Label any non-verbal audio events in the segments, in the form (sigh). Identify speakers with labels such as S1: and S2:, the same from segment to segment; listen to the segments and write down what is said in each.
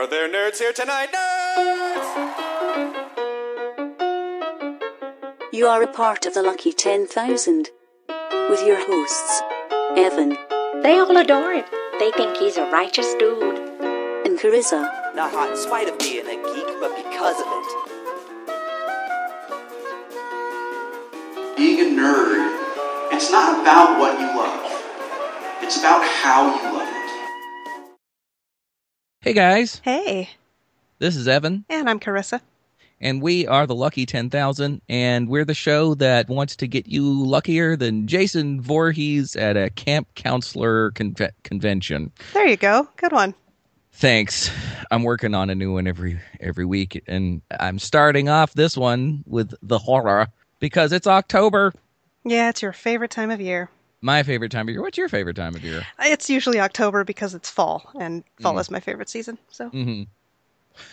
S1: Are there nerds here tonight? Nerds!
S2: You are a part of the lucky 10,000 with your hosts, Evan
S3: They all adore him. They think he's a righteous dude.
S2: and Carissa.
S4: Not hot in spite of being a geek, but because of it.
S5: being a nerd, it's not about what you love. It's about how you love it.
S6: Hey guys,
S7: Hey,
S6: this is Evan,
S7: and I'm Carissa.
S6: and we are the Lucky 10,000, and we're the show that wants to get you luckier than Jason Voorhees at a camp counselor conve- convention.
S7: There you go. Good one.
S6: Thanks. I'm working on a new one every every week, and I'm starting off this one with the horror because it's October,
S7: Yeah, it's your favorite time of year.
S6: My favorite time of year. What's your favorite time of year?
S7: It's usually October because it's fall, and fall
S6: Mm.
S7: is my favorite season. So,
S6: hmm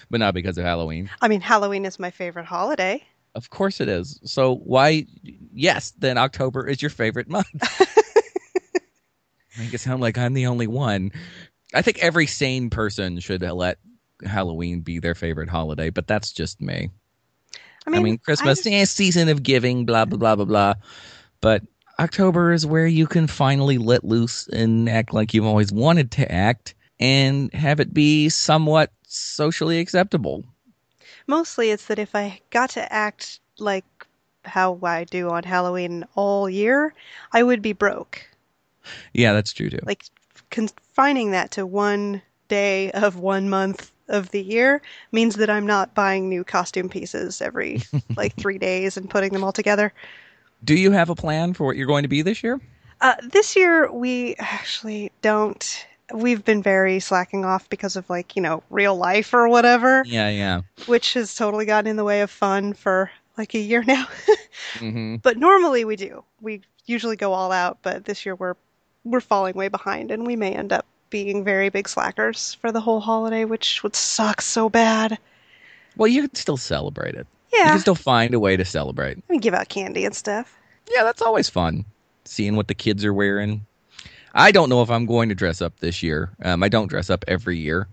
S6: But not because of Halloween.
S7: I mean, Halloween is my favorite holiday.
S6: Of course it is. So why? Yes, then October is your favorite month. (laughs) (laughs) Make it sound like I'm the only one. I think every sane person should let Halloween be their favorite holiday, but that's just me.
S7: I mean,
S6: I mean, Christmas,
S7: I-
S6: eh, season of giving, blah blah blah blah blah. But October is where you can finally let loose and act like you've always wanted to act, and have it be somewhat socially acceptable.
S7: mostly it's that if I got to act like how I do on Halloween all year, I would be broke.
S6: Yeah, that's true too.
S7: Like confining that to one day of one month of the year means that I'm not buying new costume pieces every (laughs) like three days and putting them all together.
S6: Do you have a plan for what you're going to be this year?
S7: Uh, this year we actually don't. We've been very slacking off because of like you know real life or whatever,
S6: Yeah, yeah.
S7: which has totally gotten in the way of fun for like a year (laughs) now.
S6: hmm
S7: but normally we do. We usually go all out, but this year we're we're falling way behind, and we may end up being very big slackers for the whole holiday, which would suck so bad.
S6: Well, you can still celebrate it. You
S7: Yeah,
S6: can still find a way to celebrate.
S7: I mean, give out candy and stuff.
S6: Yeah, that's always fun. Seeing what the kids are wearing. I don't know if I'm going to dress up this year. Um, I don't dress up every year,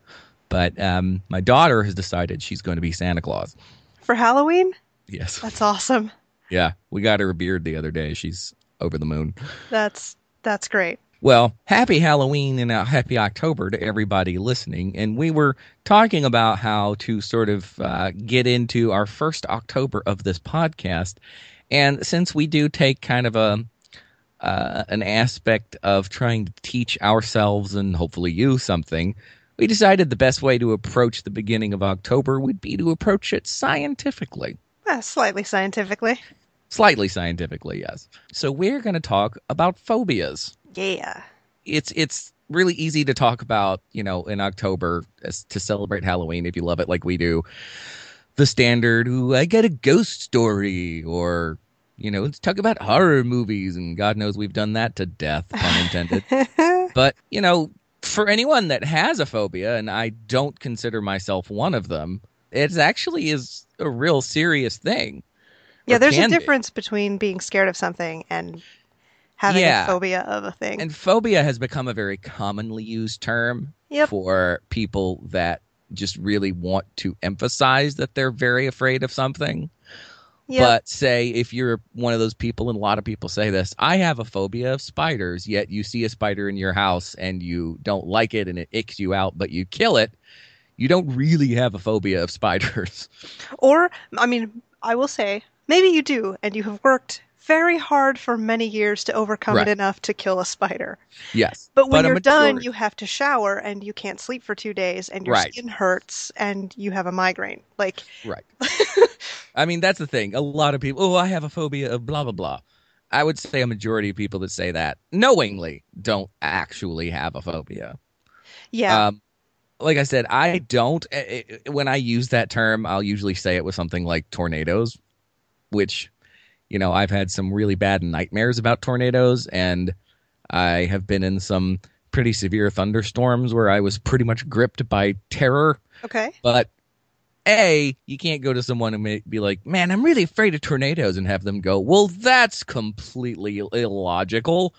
S6: but um, my daughter has decided she's going to be Santa Claus.
S7: For Halloween,
S6: Yes.
S7: that's awesome.
S6: Yeah, we got her a beard the other day. She's over the moon.
S7: That's that's great.
S6: Well, happy Halloween and a happy October to everybody listening. And we were talking about how to sort of uh, get into our first October of this podcast. And since we do take kind of a uh, an aspect of trying to teach ourselves and hopefully you something, we decided the best way to approach the beginning of October would be to approach it scientifically.
S7: Uh, slightly scientifically.
S6: Slightly scientifically, yes. So we're going to talk about phobias
S7: Yeah.
S6: it's it's really easy to talk about you know in october as, to celebrate halloween if you love it like we do the standard ooh i get a ghost story or you know let's talk about horror movies and god knows we've done that to death pun intended (laughs) but you know for anyone that has a phobia and i don't consider myself one of them it actually is a real serious thing
S7: yeah, there's a
S6: can be.
S7: difference between being scared of something and having
S6: Yeah.
S7: a phobia of a thing.
S6: And phobia has become a very commonly used term
S7: Yep.
S6: for people that just really want to emphasize that they're very afraid of something.
S7: Yep.
S6: But say if you're one of those people, and a lot of people say this, I have a phobia of spiders, yet you see a spider in your house and you don't like it and it icks you out, but you kill it. You don't really have a phobia of (laughs) spiders.
S7: Or, I mean, I will say, maybe you do, and you have worked very hard for many years to overcome
S6: Right.
S7: it enough to kill a spider.
S6: yes.
S7: But when
S6: a
S7: you're done, you have to shower and you can't sleep for two days, and your
S6: Right.
S7: skin hurts, and you have a migraine. Like,
S6: Right. (laughs) I mean, that's the thing. A lot of people, oh, I have a phobia of blah, blah, blah. I would say a majority of people that say that knowingly don't actually have a phobia.
S7: yeah,
S6: Um, like I said, I don't. eh, eh, When I use that term, I'll usually say it with something like tornadoes, which, you know, I've had some really bad nightmares about tornadoes, and I have been in some pretty severe thunderstorms where I was pretty much gripped by terror.
S7: okay.
S6: But A, you can't go to someone and be like, man, I'm really afraid of tornadoes and have them go, well, that's completely illogical.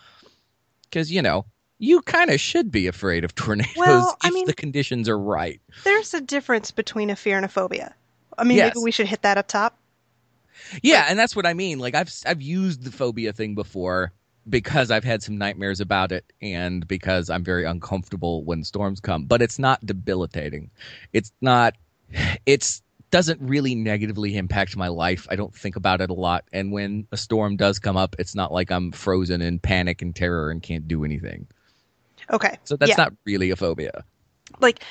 S6: Because, you know, you kind of should be afraid of (laughs) tornadoes
S7: Well, I
S6: if
S7: mean-
S6: the conditions are right.
S7: There's a difference between a fear and a phobia. I mean,
S6: Yes.
S7: maybe we should hit that up top.
S6: Yeah, and that's what I mean. Like I've I've used the phobia thing before because I've had some nightmares about it and because I'm very uncomfortable when storms come, but it's not debilitating. It's not it's doesn't really negatively impact my life. I don't think about it a lot and when a storm does come up, it's not like I'm frozen in panic and terror and can't do anything.
S7: Okay.
S6: So that's
S7: yeah.
S6: not really a phobia.
S7: like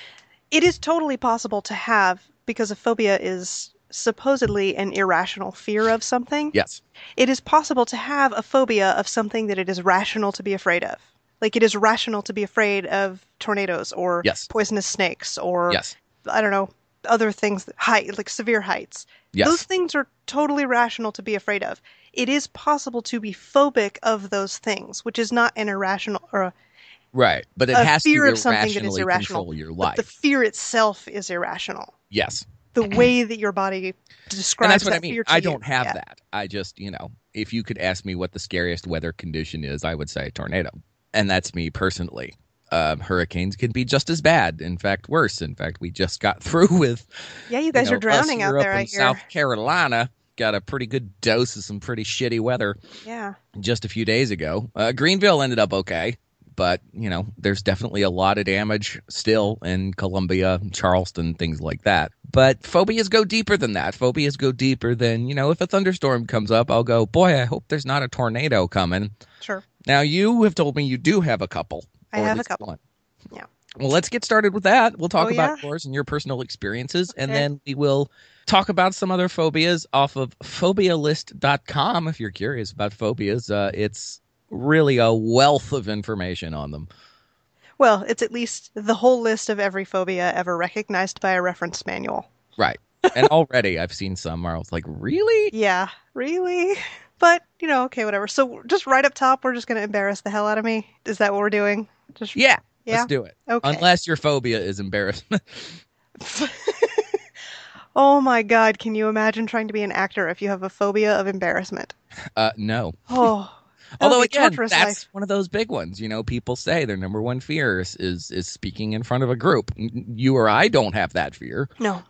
S7: it is totally possible to have because a phobia is supposedly an irrational fear of something.
S6: Yes.
S7: It is possible to have a phobia of something that it is rational to be afraid of. Like it is rational to be afraid of tornadoes or
S6: Yes.
S7: poisonous snakes or
S6: Yes.
S7: I don't know other things height like severe heights.
S6: Yes.
S7: Those things are totally rational to be afraid of. It is possible to be phobic of those things, which is not an irrational or a,
S6: Right. But it has
S7: fear
S6: to
S7: of something that is irrational.
S6: control your
S7: but
S6: life.
S7: the fear itself is irrational.
S6: yes.
S7: The way that your body describes
S6: and that's what I mean. I don't have
S7: Yeah.
S6: that. I just, you know, if you could ask me what the scariest weather condition is, I would say tornado. And that's me personally. Um, hurricanes can be just as bad. In fact, worse. In fact, we just got (laughs) through with.
S7: Yeah, you guys
S6: know,
S7: are drowning out
S6: here
S7: there.
S6: In
S7: hear.
S6: South Carolina got a pretty good dose of some pretty shitty weather
S7: Yeah.
S6: just a few days ago. Uh, Greenville ended up okay, but you know, there's definitely a lot of damage still in Columbia, Charleston, things like that. But phobias go deeper than that. Phobias go deeper than you know. If a thunderstorm comes up, I'll go, boy, I hope there's not a tornado coming.
S7: Sure.
S6: Now you have told me you do have a couple.
S7: I have a couple.
S6: one.
S7: Yeah.
S6: Well, let's get started with that. We'll talk
S7: Oh,
S6: about
S7: yeah?
S6: yours and your personal experiences, and then we will talk about some other phobias off of phobialist.com. If you're curious about phobias, uh, it's really a wealth of information on them.
S7: Well, it's at least the whole list of every phobia ever recognized by a reference manual.
S6: Right. And already I've seen some where I was like, really?
S7: Yeah, really? But, you know, okay, whatever. So just right up top, we're just going to embarrass the hell out of me. Is that what we're doing? Just
S6: Yeah.
S7: Yeah?
S6: Let's do it.
S7: Okay.
S6: Unless your phobia is embarrassment. (laughs)
S7: oh my god, can you imagine trying to be an actor if you have a phobia of embarrassment?
S6: uh, no.
S7: Oh.
S6: Although again, that's
S7: life.
S6: one of those big ones. You know, people say their number one fear is, is is speaking in front of a group. You or I don't have that fear,
S7: No.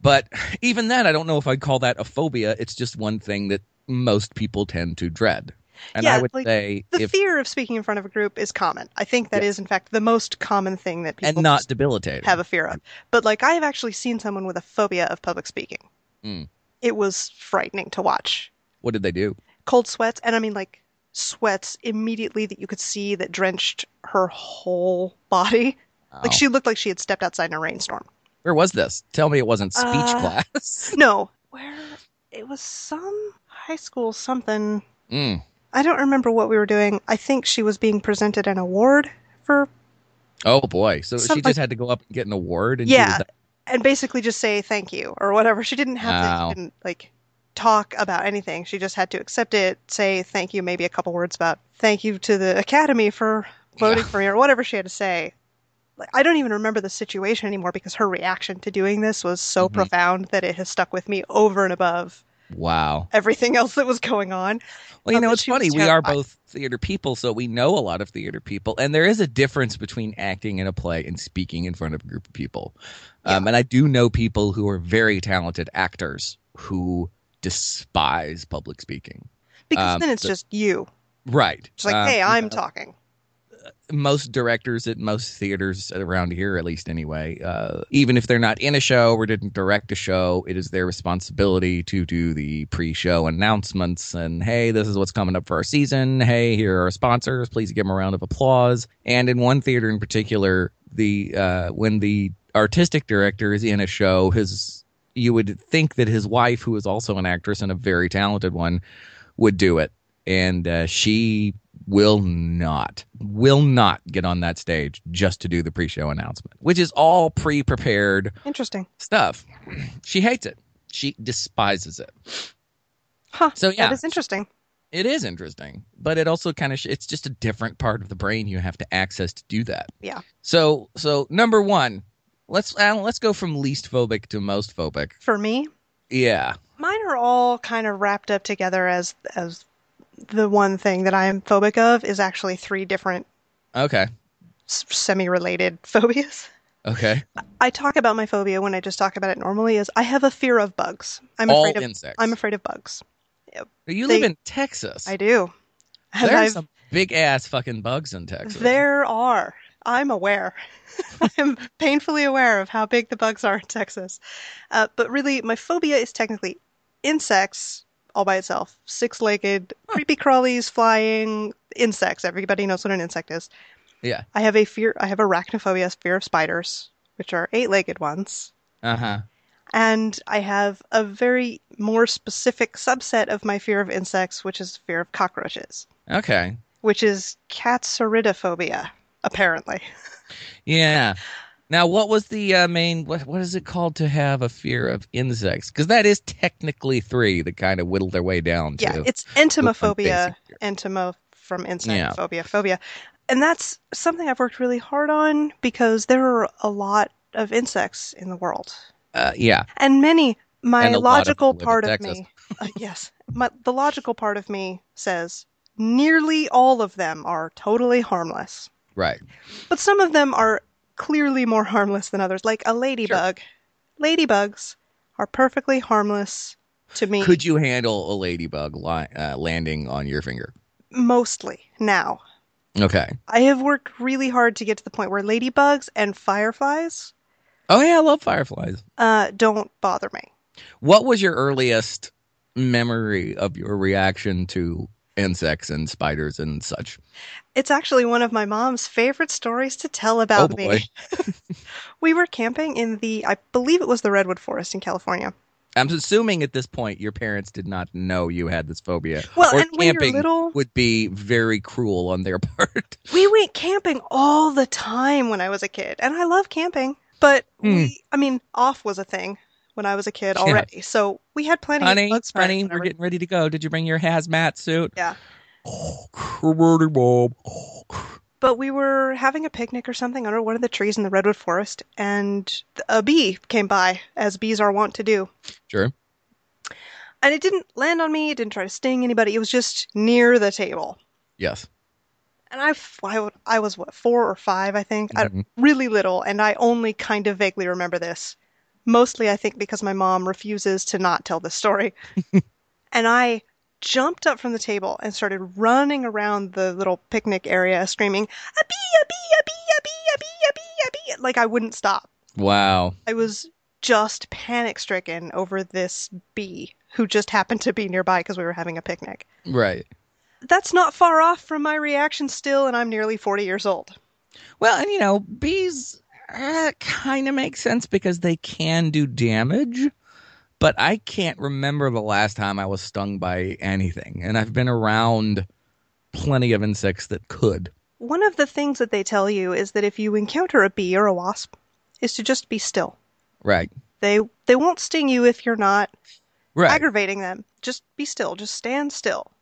S6: but even then, I don't know if I'd call that a phobia. It's just one thing that most people tend to dread. And
S7: Yeah,
S6: I would
S7: like,
S6: say
S7: The
S6: if
S7: fear of speaking in front of a group is common. I think that is,
S6: Yes.
S7: in fact, the most common thing that people
S6: and not debilitating.
S7: have a fear of. But like, I have actually seen someone with a phobia of public speaking.
S6: Mm.
S7: It was frightening to watch.
S6: what did they do?
S7: Cold sweats, and I mean like sweats immediately that you could see that drenched her whole body.
S6: Oh.
S7: Like she looked like she had stepped outside in a rainstorm.
S6: Where was this? Tell me it wasn't speech
S7: Uh,
S6: class. (laughs)
S7: No, where it was some high school something.
S6: Mm.
S7: I don't remember what we were doing. I think she was being presented an award for
S6: Oh boy! So she just had to go up and get an award, and
S7: yeah, and basically just say thank you or whatever. She didn't have to
S6: Wow.
S7: even, like talk about anything. She just had to accept it, say thank you, maybe a couple words about thank you to the academy for voting
S6: Yeah.
S7: for me or whatever she had to say. Like I don't even remember the situation anymore because her reaction to doing this was so
S6: Mhm.
S7: profound that it has stuck with me over and above
S6: wow.
S7: everything else that was going on.
S6: Well, you
S7: Um,
S6: know, it's funny. We are both theater people, so we know a lot of theater people, and there is a difference between acting in a play and speaking in front of a group of people. Um, and I do know people who are very talented actors who despise public speaking.
S7: Because
S6: Um,
S7: then it's
S6: the-
S7: just you.
S6: Right.
S7: It's like,
S6: Um,
S7: hey, I'm
S6: know,
S7: talking.
S6: most directors at most theaters around here, at least anyway, uh, even if they're not in a show or didn't direct a show, it is their responsibility to do the pre-show announcements and hey, this is what's coming up for our season. Hey, here are our sponsors. Please give them a round of applause. And in one theater in particular, the uh, when the artistic director is in a show, his you would think that his wife, who is also an actress and a very talented one, would do it, and uh, she will not will not get on that stage just to do the pre-show announcement which is all pre-prepared
S7: Interesting.
S6: stuff (clears throat) she hates it she despises it
S7: Huh.
S6: So, yeah.
S7: That is interesting.
S6: it is interesting but it also kind of sh- it's just a different part of the brain you have to access to do that
S7: Yeah.
S6: so so number one let's uh, let's go from least phobic to most phobic
S7: For me,
S6: yeah
S7: mine are all kind of wrapped up together as as the one thing that I am phobic of is actually three different
S6: Okay.
S7: semi related (laughs) phobias.
S6: Okay.
S7: I talk about my phobia when I just talk about it normally is I have a fear of bugs. I'm
S6: All
S7: afraid of
S6: insects.
S7: I'm afraid of bugs.
S6: You
S7: they-
S6: live in Texas.
S7: I do. (laughs)
S6: There's some big ass fucking bugs in Texas.
S7: There are. I'm aware. (laughs) I'm painfully aware of how big the bugs are in Texas. Uh, but really, my phobia is technically insects all by itself. Six legged, creepy crawlies, flying insects. Everybody knows what an insect is.
S6: Yeah.
S7: I have a fear, I have arachnophobia, fear of spiders, which are eight legged ones.
S6: Uh huh.
S7: And I have a very more specific subset of my fear of insects, which is fear of cockroaches,
S6: Okay.
S7: which is katsaridaphobia, apparently.
S6: Yeah. Now, what was the uh, main? What what is it called to have a fear of insects? Because that is technically three that kind of whittle their way down. To.
S7: Yeah,
S6: to
S7: it's entomophobia, entomo from insect
S6: Yeah.
S7: phobia, phobia. And that's something I've worked really hard on because there are a lot of insects in the world.
S6: Uh, yeah.
S7: And many, my
S6: And of
S7: logical
S6: in
S7: part of me, uh, yes, my, the logical part of me says nearly all of them are totally harmless.
S6: Right.
S7: But some of them are clearly more harmless than others, like a ladybug. Ladybugs are perfectly harmless to me,
S6: Could you handle a ladybug li- uh, landing on your finger?
S7: mostly now.
S6: Okay.
S7: I have worked really hard to get to the point where ladybugs and fireflies
S6: Oh yeah, I love fireflies.
S7: uh, don't bother me.
S6: What was your earliest memory of your reaction to insects and spiders and such?
S7: It's actually one of my mom's favorite stories to tell about
S6: Oh,
S7: me. (laughs) (laughs) we were camping in the, I believe it was the Redwood Forest in California.
S6: I'm assuming at this point your parents did not know you had this phobia.
S7: Well,
S6: or
S7: and when you're little-
S6: would be very cruel on their (laughs) part.
S7: We went camping all the time when I was a kid, and I love camping. But
S6: Hmm.
S7: we, I mean, off was a thing when I was a kid
S6: Yeah.
S7: already, so we had plenty
S6: honey,
S7: of bug spread
S6: honey, we're getting ready to go. Did you bring your hazmat suit?
S7: Yeah.
S6: Bob.
S7: But we were having a picnic or something under one of the trees in the redwood forest, and a bee came by, as bees are wont to do.
S6: Sure.
S7: And it didn't land on me. It didn't try to sting anybody. It was just near the table.
S6: Yes.
S7: And I, I was what four or five, I think, I-
S6: Mhm.
S7: really little, and I only kind of vaguely remember this. Mostly, I think, because my mom refuses to not tell this story. (laughs) and I jumped up from the table and started running around the little picnic area, screaming, "A bee! A bee! A bee! A bee! A bee! A bee! A bee!" Like I wouldn't stop.
S6: Wow.
S7: I was just panic stricken over this bee who just happened to be nearby because we were having a picnic.
S6: Right.
S7: That's not far off from my reaction still, and I'm nearly 40 years old.
S6: Well, and you know, bees uh, kind of makes sense because they can do damage, but I can't remember the last time I was stung by anything, and I've been around plenty of insects that could.
S7: One of the things that they tell you is that if you encounter a bee or a wasp, is to just be still.
S6: Right.
S7: They they won't sting you if you're not
S6: Right.
S7: aggravating them. Just be still. Just stand still.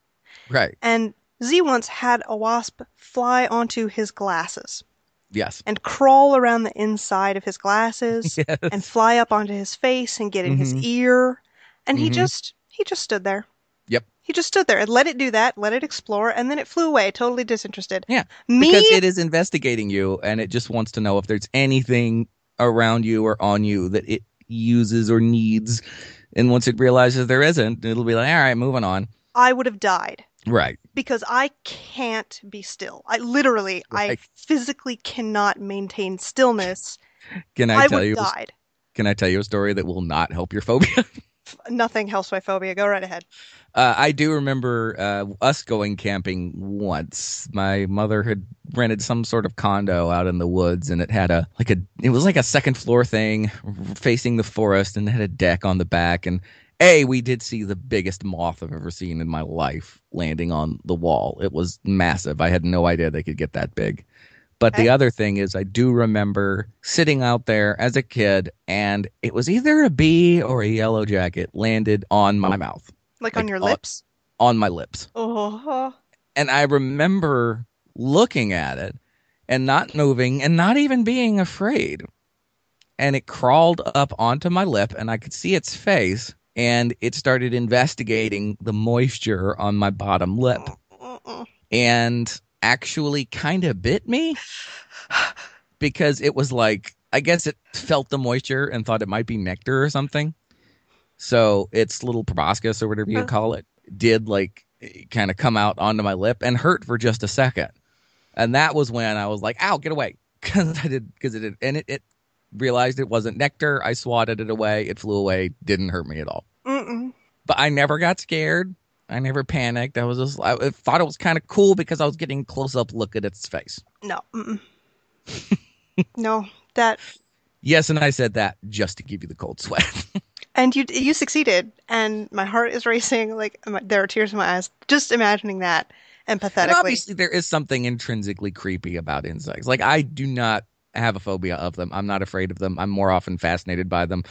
S6: right.
S7: And Z once had a wasp fly onto his glasses
S6: Yes.
S7: and crawl around the inside of his glasses (laughs)
S6: Yes.
S7: and fly up onto his face and get in his
S6: Mhm.
S7: ear. And he
S6: Mhm.
S7: just he just stood there.
S6: Yep.
S7: He just stood there and let it do that, let it explore, and then it flew away, totally disinterested.
S6: Yeah,
S7: Me,
S6: Because it is investigating you and it just wants to know if there's anything around you or on you that it uses or needs. And once it realizes there isn't, it'll be like, all right, moving on.
S7: I would have died
S6: Right.
S7: because I can't be still. I literally, I physically cannot maintain stillness.
S6: Can I,
S7: I,
S6: tell you?
S7: died.
S6: Can I tell you a story that will not help your phobia? (laughs)
S7: Nothing helps my phobia. Go right ahead.
S6: Uh, I do remember uh, us going camping once. My mother had rented some sort of condo out in the woods, and it had a like a it was like a second floor thing facing the forest, and it had a deck on the back. And a we did see the biggest moth I've ever seen in my life landing on the wall. It was massive. I had no idea they could get that big. But
S7: Okay.
S6: the other thing is, I do remember sitting out there as a kid, and it was either a bee or a yellow jacket landed on my mouth
S7: Like, on your
S6: uh,
S7: lips.
S6: on my lips.
S7: Oh,
S6: And I remember looking at it and not moving and not even being afraid. And it crawled up onto my lip and I could see its face and it started investigating the moisture on my bottom lip. And actually kind of bit me (sighs) because it was like I guess it felt the moisture and thought it might be nectar or something. So its little proboscis or whatever you call it did like kind of come out onto my lip and hurt for just a second. And that was when I was like, "Ow, get away!" (laughs) Because I did because it did, and it, it realized it wasn't nectar. I swatted it away. It flew away. Didn't hurt me at all.
S7: Mm-mm.
S6: But I never got scared. I never panicked. I was just I thought it was kind of cool because I was getting close up look at its face.
S7: No. (laughs) No. That
S6: Yes, and I said that just to give you the cold sweat. (laughs)
S7: and you you succeeded, and my heart is racing. Like there are tears in my eyes just imagining that
S6: and
S7: empathetically.
S6: obviously, there is something intrinsically creepy about insects. Like I do not have a phobia of them. I'm not afraid of them. I'm more often fascinated by them.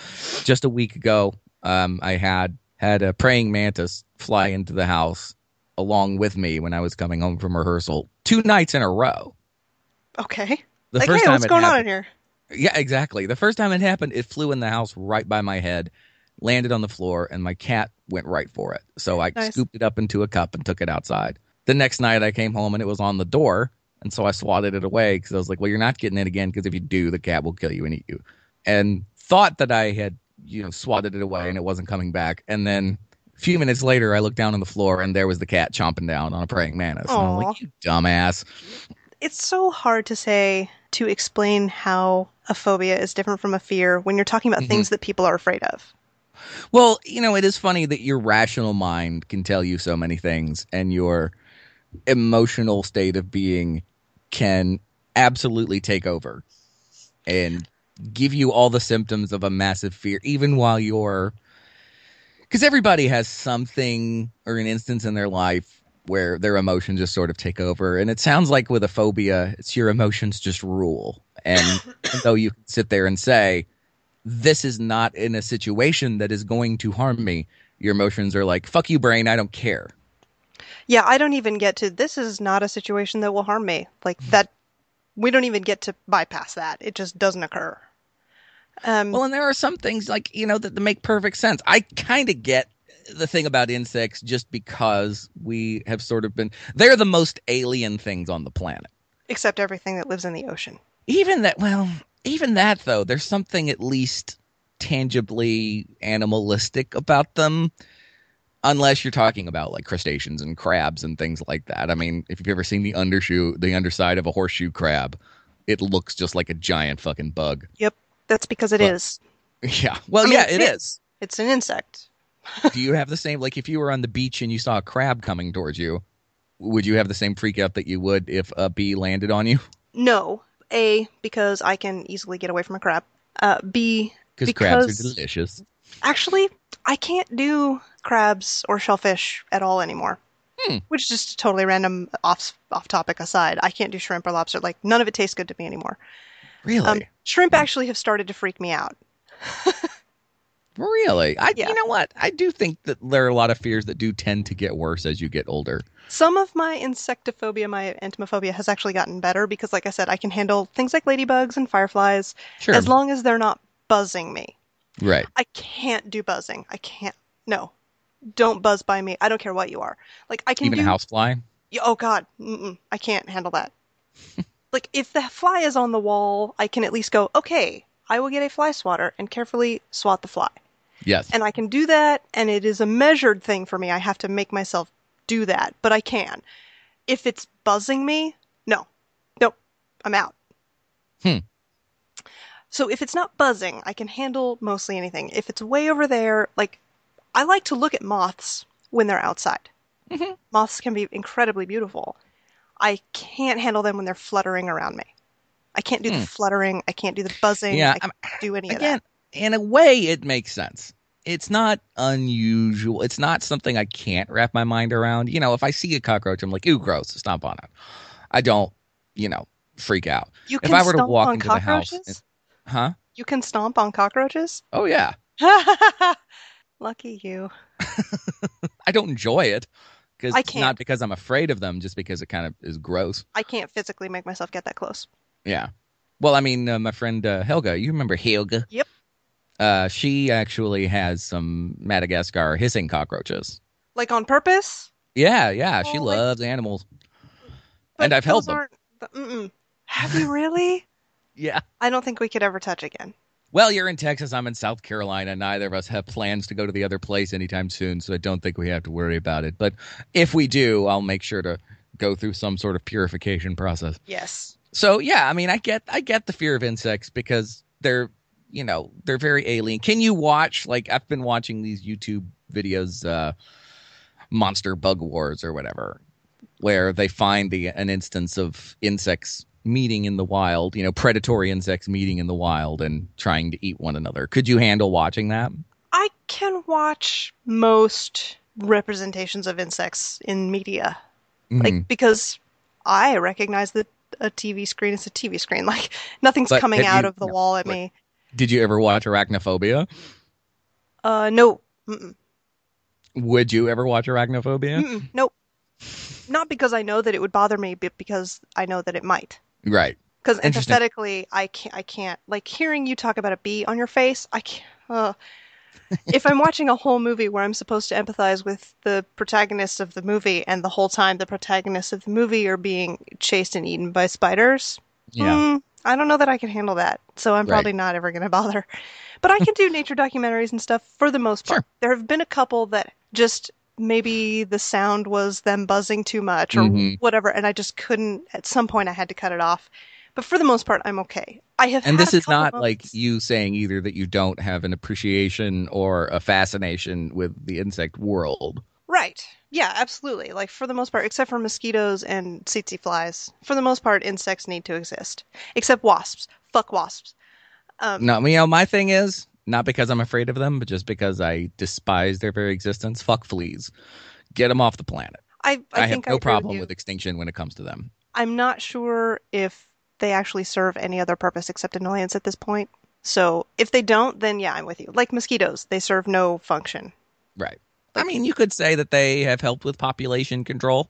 S6: Just a week ago, um, I had had a praying mantis fly into the house along with me when I was coming home from rehearsal two nights in a row.
S7: Okay.
S6: The
S7: like,
S6: first
S7: hey,
S6: time
S7: what's going on in here?
S6: Yeah, exactly. The first time it happened, it flew in the house right by my head, landed on the floor, and my cat went right for it. So I
S7: Nice.
S6: scooped it up into a cup and took it outside. The next night I came home and it was on the door. And so I swatted it away because I was like, well, you're not getting it again because if you do, the cat will kill you and eat you. And thought that I had, you know, swatted it away and it wasn't coming back. And then a few minutes later, I looked down on the floor and there was the cat chomping down on a praying mantis. And I'm like, you dumbass.
S7: It's so hard to say to explain how a phobia is different from a fear when you're talking about
S6: Mhm.
S7: things that people are afraid of.
S6: Well, you know, it is funny that your rational mind can tell you so many things and your emotional state of being can absolutely take over and give you all the symptoms of a massive fear, even while you're. Because everybody has something or an instance in their life where their emotions just sort of take over. And it sounds like with a phobia, it's your emotions just rule. And (coughs) though you can sit there and say, this is not in a situation that is going to harm me, your emotions are like, fuck you, brain, I don't care.
S7: Yeah, I don't even get to this is not a situation that will harm me. Like that we don't even get to bypass that. It just doesn't occur. Um
S6: Well, and there are some things like, you know, that, that make perfect sense. I kind of get the thing about insects just because we have sort of been, they're the most alien things on the planet.
S7: except everything that lives in the ocean.
S6: Even that, well, even that though, there's something at least tangibly animalistic about them. Unless you're talking about like crustaceans and crabs and things like that. I mean, if you've ever seen the undershoe, the underside of a horseshoe crab, it looks just like a giant fucking bug.
S7: Yep, that's because it
S6: But-
S7: is. (laughs)
S6: Yeah. Well,
S7: I mean,
S6: yeah, it
S7: big. It's an insect. (laughs)
S6: Do you have the same like if you were on the beach and you saw a crab coming towards you, would you have the same freak out that you would if a bee landed on you?
S7: No. A, because I can easily get away from a crab. Uh, B,
S6: Because crabs are delicious.
S7: Actually, I can't do crabs or shellfish at all anymore.
S6: Hmm.
S7: Which is just a totally random off off topic aside. I can't do shrimp or lobster. Like none of it tastes good to me anymore.
S6: Really?
S7: Um, shrimp actually have started to freak me out. (laughs)
S6: really? I
S7: yeah.
S6: you know what? I do think that there are a lot of fears that do tend to get worse as you get older.
S7: Some of my insectophobia, my entomophobia, has actually gotten better because, like I said, I can handle things like ladybugs and fireflies
S6: Sure.
S7: as long as they're not buzzing me.
S6: Right.
S7: I can't do buzzing. I can't. No, don't buzz by me. I don't care what you are. Like I can
S6: Even
S7: do.
S6: a housefly?
S7: Oh God, Mm-mm, I can't handle that. (laughs) like if the fly is on the wall, I can at least go. Okay, I will get a fly swatter and carefully swat the fly.
S6: Yes.
S7: And I can do that, and it is a measured thing for me. I have to make myself do that, but I can. If it's buzzing me, no. Nope. I'm out.
S6: Hmm.
S7: So if it's not buzzing, I can handle mostly anything. If it's way over there, like, I like to look at moths when they're outside.
S6: Mhm.
S7: Moths can be incredibly beautiful. I can't handle them when they're fluttering around me. I can't do
S6: Hmm.
S7: the fluttering. I can't do the buzzing.
S6: Yeah,
S7: I can't do any of
S6: Again,
S7: that.
S6: in a way it makes sense. It's not unusual. It's not something I can't wrap my mind around. You know, if I see a cockroach, I'm like, ooh, gross, stomp on it. I don't, you know, freak out.
S7: You
S6: If
S7: can
S6: I were to walk into the house
S7: cockroaches?
S6: Huh?
S7: You can stomp on cockroaches?
S6: Oh yeah. (laughs)
S7: Lucky you. (laughs)
S6: I don't enjoy it because
S7: I
S6: it's not because I'm afraid of them, just because it kind of is gross.
S7: I can't physically make myself get that close.
S6: Yeah. Well, I mean, uh, my friend uh, Helga, you remember Helga?
S7: Yep.
S6: Uh, she actually has some Madagascar hissing cockroaches.
S7: Like on purpose?
S6: Yeah, yeah. She
S7: Oh, like-
S6: loves animals. and I've held
S7: those
S6: them.
S7: aren't Have you really?
S6: Yeah.
S7: I don't think we could ever touch again.
S6: Well, you're in Texas. I'm in South Carolina. Neither of us have plans to go to the other place anytime soon, so I don't think we have to worry about it. But if we do, I'll make sure to go through some sort of purification process.
S7: Yes.
S6: So yeah, I mean, I get I get the fear of insects because they're you know they're very alien. Can you watch like I've been watching these YouTube videos, uh, Monster Bug Wars or whatever, where they find the an instance of insects meeting in the wild, you know, predatory insects meeting in the wild and trying to eat one another. Could you handle watching that?
S7: I can watch most representations of insects in media.
S6: Mhm.
S7: Like because I recognize that a TV screen is a TV screen. (laughs) Like nothing's
S6: But
S7: coming out
S6: you-
S7: of the
S6: no,
S7: wall at
S6: like-
S7: me.
S6: Did you ever watch Arachnophobia?
S7: Uh no. Mm-mm.
S6: Would you ever watch Arachnophobia?
S7: Mm-mm. Nope. Not because I know that it would bother me, but because I know that it might.
S6: Right.
S7: Because empathetically, I can't. I can't. Like hearing you talk about a bee on your face, I can't. Uh, (laughs) if I'm watching a whole movie where I'm supposed to empathize with the protagonists of the movie, and the whole time the protagonists of the movie are being chased and eaten by spiders,
S6: Yeah.
S7: mm, I don't know that I can handle that. So I'm
S6: Right.
S7: probably not ever going to bother. But I can do (laughs) nature documentaries and stuff for the most part.
S6: Sure.
S7: There have been a couple that just maybe the sound was them buzzing too much or
S6: Mhm.
S7: whatever, and I just couldn't. At some point, I had to cut it off. But for the most part, I'm okay. I have.
S6: And this is not like you saying either that you don't have an appreciation or a fascination with the insect world.
S7: Right. Yeah, absolutely. Like for the most part, except for mosquitoes and tsetse flies, for the most part, insects need to exist. Except wasps. Fuck wasps. Um,
S6: No, you know, my thing is not because I'm afraid of them, but just because I despise their very existence. Fuck fleas. Get them off the planet.
S7: I, I,
S6: I,
S7: think
S6: have no
S7: I
S6: problem
S7: with,
S6: with extinction when it comes to them.
S7: I'm not sure if they actually serve any other purpose except annoyance at this point. So if they don't, then yeah, I'm with you. Like mosquitoes, they serve no function.
S6: Right. I mean, you could say that they have helped with population control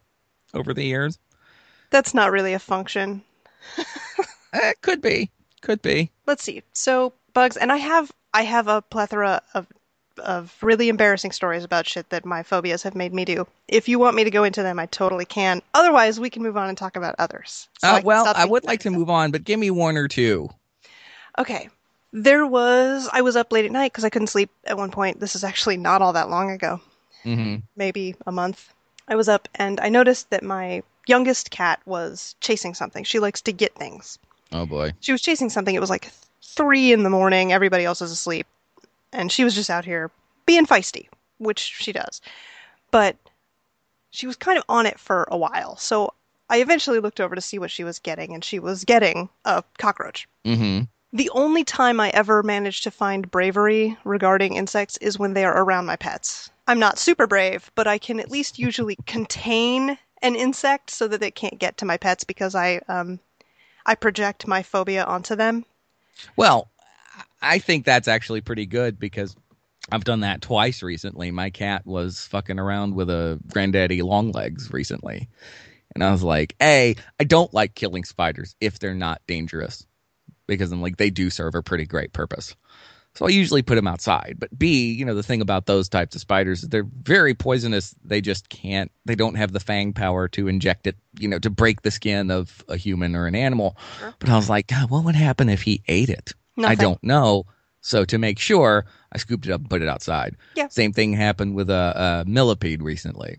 S6: over the years.
S7: That's not really a function.
S6: it (laughs) eh, could be. Could be.
S7: let's see. So bugs, and I have I have a plethora of of really embarrassing stories about shit that my phobias have made me do. If you want me to go into them, I totally can. Otherwise, we can move on and talk about others. So
S6: Uh,
S7: can
S6: well, I would like to move on, but give me one or two.
S7: Okay. There was I was up late at night because I couldn't sleep at one point. This is actually not all that long ago,
S6: hmm
S7: maybe a month. I was up and I noticed that my youngest cat was chasing something. She likes to get things.
S6: Oh boy.
S7: she was chasing something. It was like three in the morning. Everybody else is asleep, and she was just out here being feisty, which she does. But she was kind of on it for a while. So I eventually looked over to see what she was getting, and she was getting a cockroach.
S6: hmm
S7: The only time I ever manage to find bravery regarding insects is when they are around my pets. I'm not super brave, but I can at least usually contain an insect so that it can't get to my pets because I um I project my phobia onto them.
S6: Well, I think that's actually pretty good because I've done that twice recently. My cat was fucking around with a granddaddy long legs recently. And I was like, A, I don't like killing spiders if they're not dangerous. Because I'm like, they do serve a pretty great purpose. So I usually put them outside. But B, you know, the thing about those types of spiders is they're very poisonous. They just can't, they don't have the fang power to inject it, you know, to break the skin of a human or an animal.
S7: Sure.
S6: But I was like, God, what would happen if he ate it? I don't know. So to make sure, I scooped it up and put it outside.
S7: Yeah.
S6: Same thing happened with a, a millipede recently.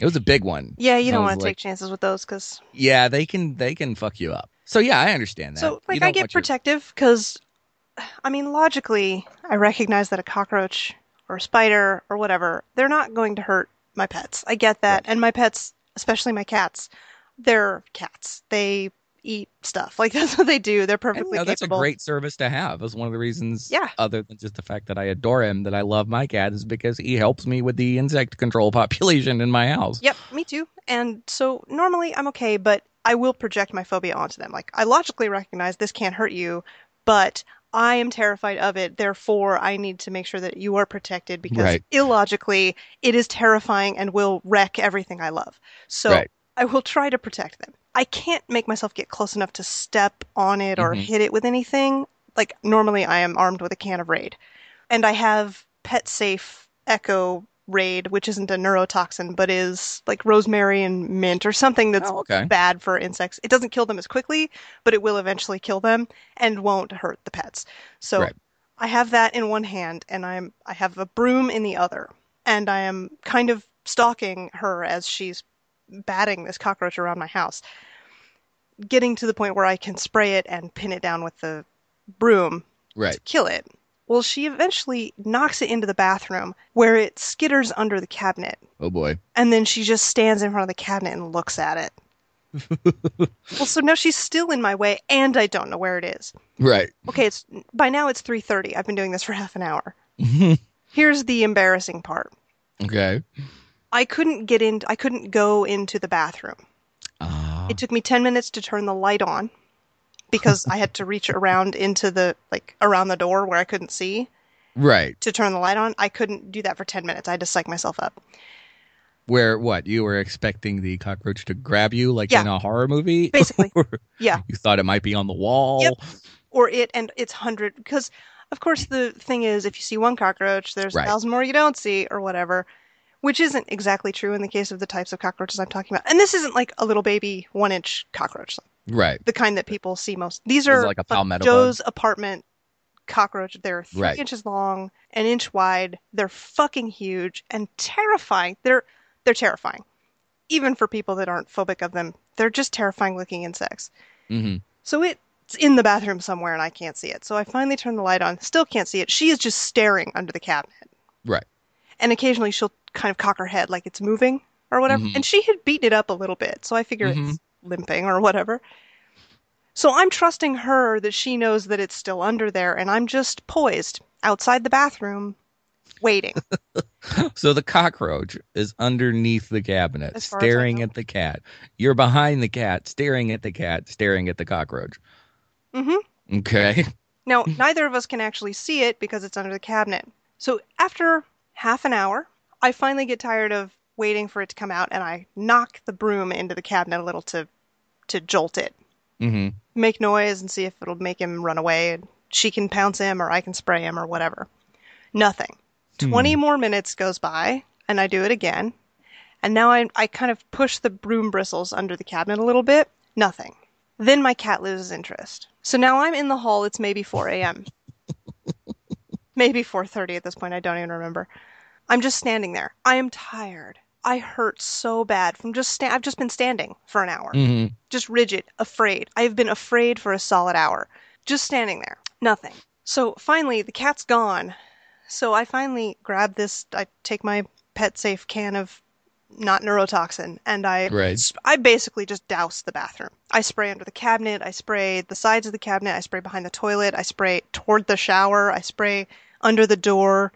S6: It was a big one.
S7: Yeah, you don't want to
S6: like-
S7: take chances with those because
S6: Yeah, they can they can fuck you up. So yeah, I understand that.
S7: so like I get protective because (sighs) I mean logically I recognize that a cockroach or a spider or whatever they're not going to hurt my pets. I get that, and my pets, especially my cats, they're cats. They eat stuff (laughs) like that's what they do. They're perfectly
S6: know, that's a great service to have. That's one of the reasons.
S7: Yeah.
S6: Other than just the fact that I adore him, that I love my cat is because he helps me with the insect control (laughs) population in my house.
S7: Yep, me too. And so normally I'm okay, but I will project my phobia onto them. Like I logically recognize this can't hurt you, but I am terrified of it. Therefore, I need to make sure that you are protected because
S6: Right.
S7: illogically it is terrifying and will wreck everything I love. So
S6: Right.
S7: I will try to protect them. I can't make myself get close enough to step on it or
S6: Mhm.
S7: hit it with anything. Like normally I am armed with a can of Raid. And I have pet safe Echo Raid, which isn't a neurotoxin, but is like rosemary and mint or something that's
S6: Oh, okay.
S7: bad for insects. It doesn't kill them as quickly, but it will eventually kill them and won't hurt the pets. So
S6: Right.
S7: I have that in one hand and I'm I have a broom in the other. And I am kind of stalking her as she's batting this cockroach around my house. Getting to the point where I can spray it and pin it down with the broom
S6: Right.
S7: to kill it. Well, she eventually knocks it into the bathroom where it skitters under the cabinet.
S6: Oh boy.
S7: And then she just stands in front of the cabinet and looks at it. (laughs) well, so now she's still in my way and I don't know where it is.
S6: Right.
S7: Okay, it's by now it's 3:30. I've been doing this for half an hour. (laughs) Here's the embarrassing part.
S6: okay.
S7: I couldn't get in I couldn't go into the bathroom.
S6: Ah.
S7: It took me 10 minutes to turn the light on because I had to reach around into the like around the door where I couldn't see.
S6: right.
S7: to turn the light on. I couldn't do that for 10 minutes. I had to psych myself up.
S6: Where what? You were expecting the cockroach to grab you like
S7: Yeah.
S6: in a horror movie? (laughs)
S7: Basically. Yeah.
S6: you thought it might be on the wall?
S7: Yep. Or it and it's 100 because of course the thing is if you see one cockroach, there's
S6: Right.
S7: a thousand more you don't see or whatever, which isn't exactly true in the case of the types of cockroaches I'm talking about. And this isn't like a little baby 1-inch cockroach,
S6: Right.
S7: the kind that people see most. These are
S6: like a palmetto
S7: Joe's apartment cockroach. They're 3
S6: Right.
S7: inches long, an inch wide. They're fucking huge and terrifying. They're they're terrifying. Even for people that aren't phobic of them, they're just terrifying looking insects.
S6: hmm
S7: So it's in the bathroom somewhere and I can't see it. So I finally turn the light on, still can't see it. She is just staring under the cabinet.
S6: Right.
S7: And occasionally she'll kind of cock her head like it's moving or whatever.
S6: Mhm.
S7: And she had beaten it up a little bit. So I figure
S6: Mhm.
S7: it's limping or whatever. So I'm trusting her that she knows that it's still under there and I'm just poised outside the bathroom waiting. (laughs)
S6: So the cockroach is underneath the cabinet,
S7: As far as I
S6: staring at the cat. You're behind the cat, staring at the cat, staring at the cockroach.
S7: Mm-hmm.
S6: Okay.
S7: Now, neither of us can actually see it because it's under the cabinet. So after half an hour, I finally get tired of waiting for it to come out and I knock the broom into the cabinet a little to to jolt it.
S6: mm-hmm.
S7: Make noise and see if it'll make him run away and she can pounce him or I can spray him or whatever. Nothing. 20 more minutes goes by and I do it again. And now I I kind of push the broom bristles under the cabinet a little bit. Nothing. Then my cat loses interest. So now I'm in the hall. It's maybe 4 a.m. (laughs) maybe 4:30 at this point. I don't even remember. I'm just standing there. I am tired. I hurt so bad from just sta- I've just been standing for an hour.
S6: hmm
S7: Just rigid, afraid. I have been afraid for a solid hour. Just standing there. Nothing. So finally the cat's gone. So I finally grab this I take my pet safe can of not neurotoxin and I
S6: Right.
S7: I basically just douse the bathroom. I spray under the cabinet, I spray the sides of the cabinet, I spray behind the toilet, I spray toward the shower, I spray under the door,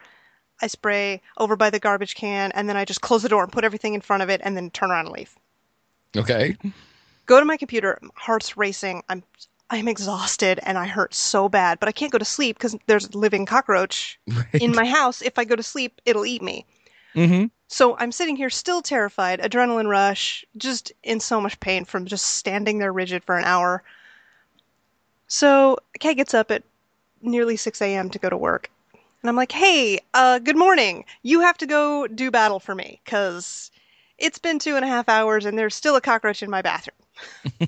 S7: I spray over by the garbage can, and then I just close the door and put everything in front of it and then turn around and leave.
S6: Okay.
S7: Go to my computer, heart's racing. I'm I'm exhausted and I hurt so bad, but I can't go to sleep because there's a living cockroach in my house. If I go to sleep, it'll eat me.
S6: hmm
S7: So I'm sitting here still terrified, adrenaline rush, just in so much pain from just standing there rigid for an hour. So Kay gets up at nearly 6 a.m. to go to work. And I'm like, hey, uh, good morning. You have to go do battle for me because it's been two and a half hours and there's still a cockroach in my bathroom.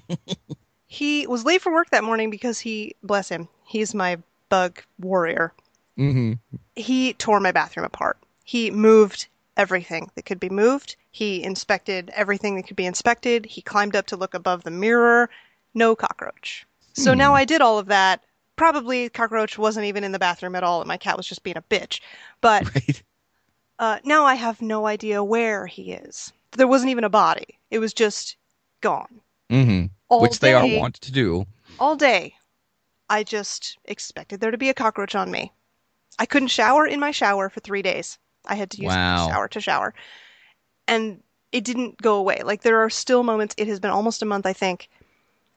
S7: (laughs) he was late for work that morning because he, bless him, he's my bug warrior
S6: hmm
S7: he tore my bathroom apart. He moved everything that could be moved. He inspected everything that could be inspected. He climbed up to look above the mirror. No cockroach. So now I did all of that. Probably cockroach wasn't even in the bathroom at all, and my cat was just being a bitch. But (laughs)
S6: Right.
S7: uh, now I have no idea where he is. There wasn't even a body. It was just gone.
S6: Mm-hmm.
S7: All
S6: Which they are wont to do.
S7: all day, I just expected there to be a cockroach on me. I couldn't shower in my shower for three days. I had to use
S6: Wow.
S7: shower to shower. And it didn't go away. Like, there are still moments, it has been almost a month, I think.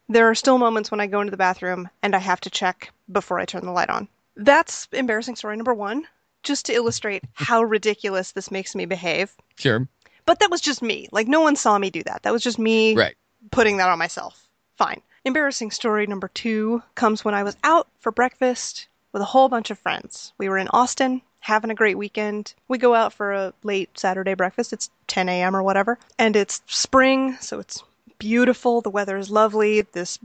S7: There are still moments when I go into the bathroom and I have to check before I turn the light on. That's embarrassing story number one, just to illustrate how ridiculous this makes me behave.
S6: Sure.
S7: But that was just me. Like, no one saw me do that. That was just me
S6: Right.
S7: putting that on myself. Fine. Embarrassing story number two comes when I was out for breakfast with a whole bunch of friends. We were in Austin. having a great weekend. We go out for a late Saturday breakfast. It's 10 a.m. or whatever. And it's spring, so it's beautiful. The weather is lovely. This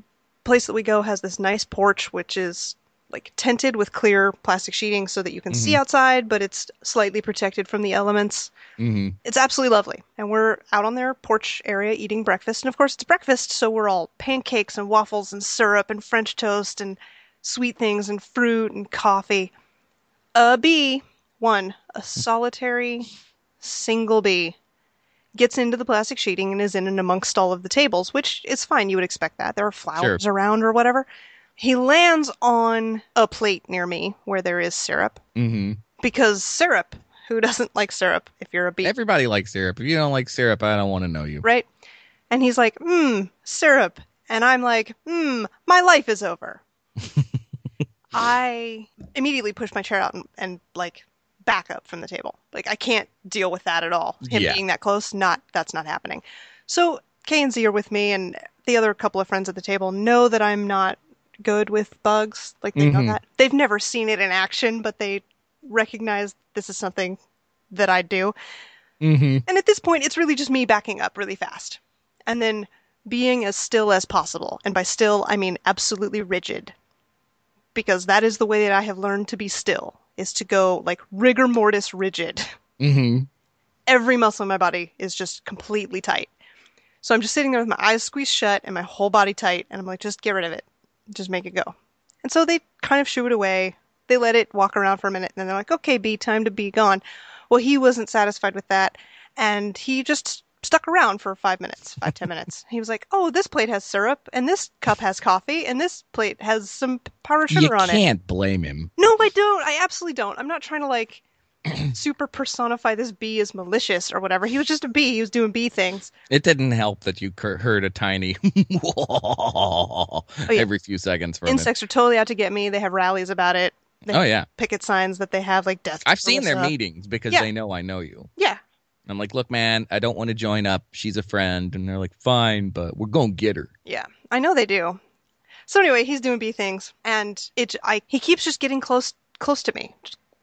S7: place that we go has this nice porch, which is like tinted with clear plastic sheeting so that you can see outside, but it's slightly protected from the elements.
S6: hmm
S7: It's absolutely lovely. And we're out on their porch area eating breakfast. And of course, it's breakfast, so we're all pancakes and waffles and syrup and French toast and sweet things and fruit and coffee. A bee, one, a solitary single bee, gets into the plastic sheeting and is in and amongst all of the tables, which is fine. You would expect that. There are flowers around or whatever. He lands on a plate near me where there is syrup
S6: hmm
S7: because syrup. Who doesn't like syrup if you're a bee?
S6: Everybody likes syrup. If you don't like syrup, I don't want to know you.
S7: right? And he's like, mmm, syrup. And I'm like, mmm, my life is over. (laughs) I immediately push my chair out and, and like back up from the table. Like I can't deal with that at all. Him
S6: Yeah.
S7: being that close, not that's not happening. So Kay and Z are with me, and the other couple of friends at the table know that I'm not good with bugs. Like they
S6: Mhm.
S7: know that. They've never seen it in action, but they recognize this is something that I do.
S6: hmm
S7: And at this point, it's really just me backing up really fast. And then being as still as possible. And by still, I mean absolutely rigid. Because that is the way that I have learned to be still, is to go like rigor mortis rigid.
S6: hmm
S7: Every muscle in my body is just completely tight. So I'm just sitting there with my eyes squeezed shut and my whole body tight. And I'm like, just get rid of it. Just make it go. And so they kind of shoo it away. They let it walk around for a minute. And then they're like, okay, B, time to be gone. Well, he wasn't satisfied with that, and he just stuck around for five minutes, five ten minutes. He was like, "Oh, this plate has syrup, and this cup has coffee, and this plate has some powdered
S6: You
S7: sugar on it."
S6: You can't blame him.
S7: No, I don't. I absolutely don't. I'm not trying to like (clears throat) super personify this bee as malicious or whatever. He was just a bee. He was doing bee things.
S6: It didn't help that you cur- heard a tiny (laughs)
S7: Oh, yeah.
S6: every few seconds from
S7: Insects are totally out to get me. They have rallies about it. They
S6: Oh yeah,
S7: picket signs that they have like death.
S6: I've seen their meetings because
S7: Yeah.
S6: they know I know you.
S7: Yeah,
S6: I'm like, look, man, I don't want to join up. She's a friend, and they're like, fine, but we're gonna get her.
S7: Yeah, I know they do. So anyway, he's doing bee things, and it I he keeps just getting close close to me,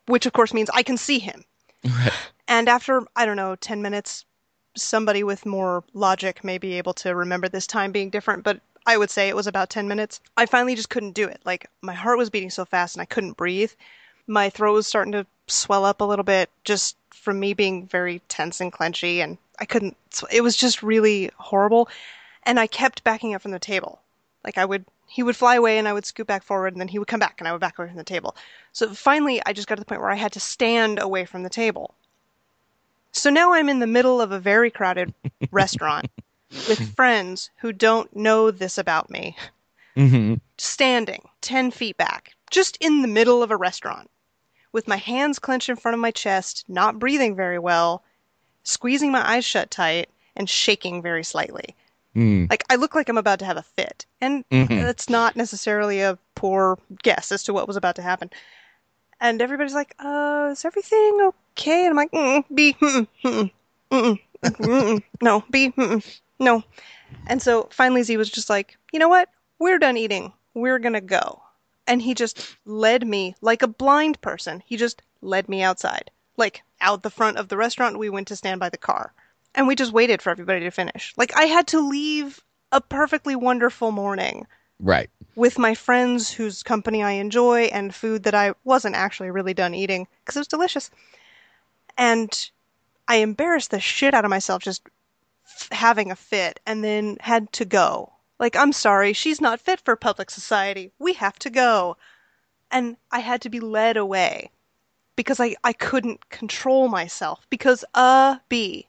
S7: which of course means I can see him.
S6: Right.
S7: And after I don't know ten minutes, somebody with more logic may be able to remember this time being different, but I would say it was about ten minutes. I finally just couldn't do it. Like my heart was beating so fast and I couldn't breathe. My throat was starting to swell up a little bit just from me being very tense and clenchy, and I couldn't. It was just really horrible, and I kept backing up from the table. Like I would, he would fly away and I would scoot back forward and then he would come back and I would back away from the table. So finally, I just got to the point where I had to stand away from the table. So now I'm in the middle of a very crowded (laughs) restaurant with friends who don't know this about me,
S6: Mm-hmm.
S7: standing 10 feet back, just in the middle of a restaurant, with my hands clenched in front of my chest, not breathing very well, squeezing my eyes shut tight, and shaking very slightly.
S6: Mm.
S7: Like I look like I'm about to have a fit, and
S6: Mhm.
S7: that's not necessarily a poor guess as to what was about to happen. And everybody's like, "Uh, is everything okay?" And I'm like, mm, "B, mm, mm, mm, mm, mm, no, B, mm, no." And so finally, Z was just like, "You know what? We're done eating. We're gonna go." And he just led me like a blind person. He just led me outside, like out the front of the restaurant. We went to stand by the car and we just waited for everybody to finish. Like I had to leave a perfectly wonderful morning
S6: Right.
S7: with my friends whose company I enjoy and food that I wasn't actually really done eating because it was delicious. And I embarrassed the shit out of myself just f- having a fit and then had to go. Like, I'm sorry, she's not fit for public society. We have to go. And I had to be led away because I, I couldn't control myself because a bee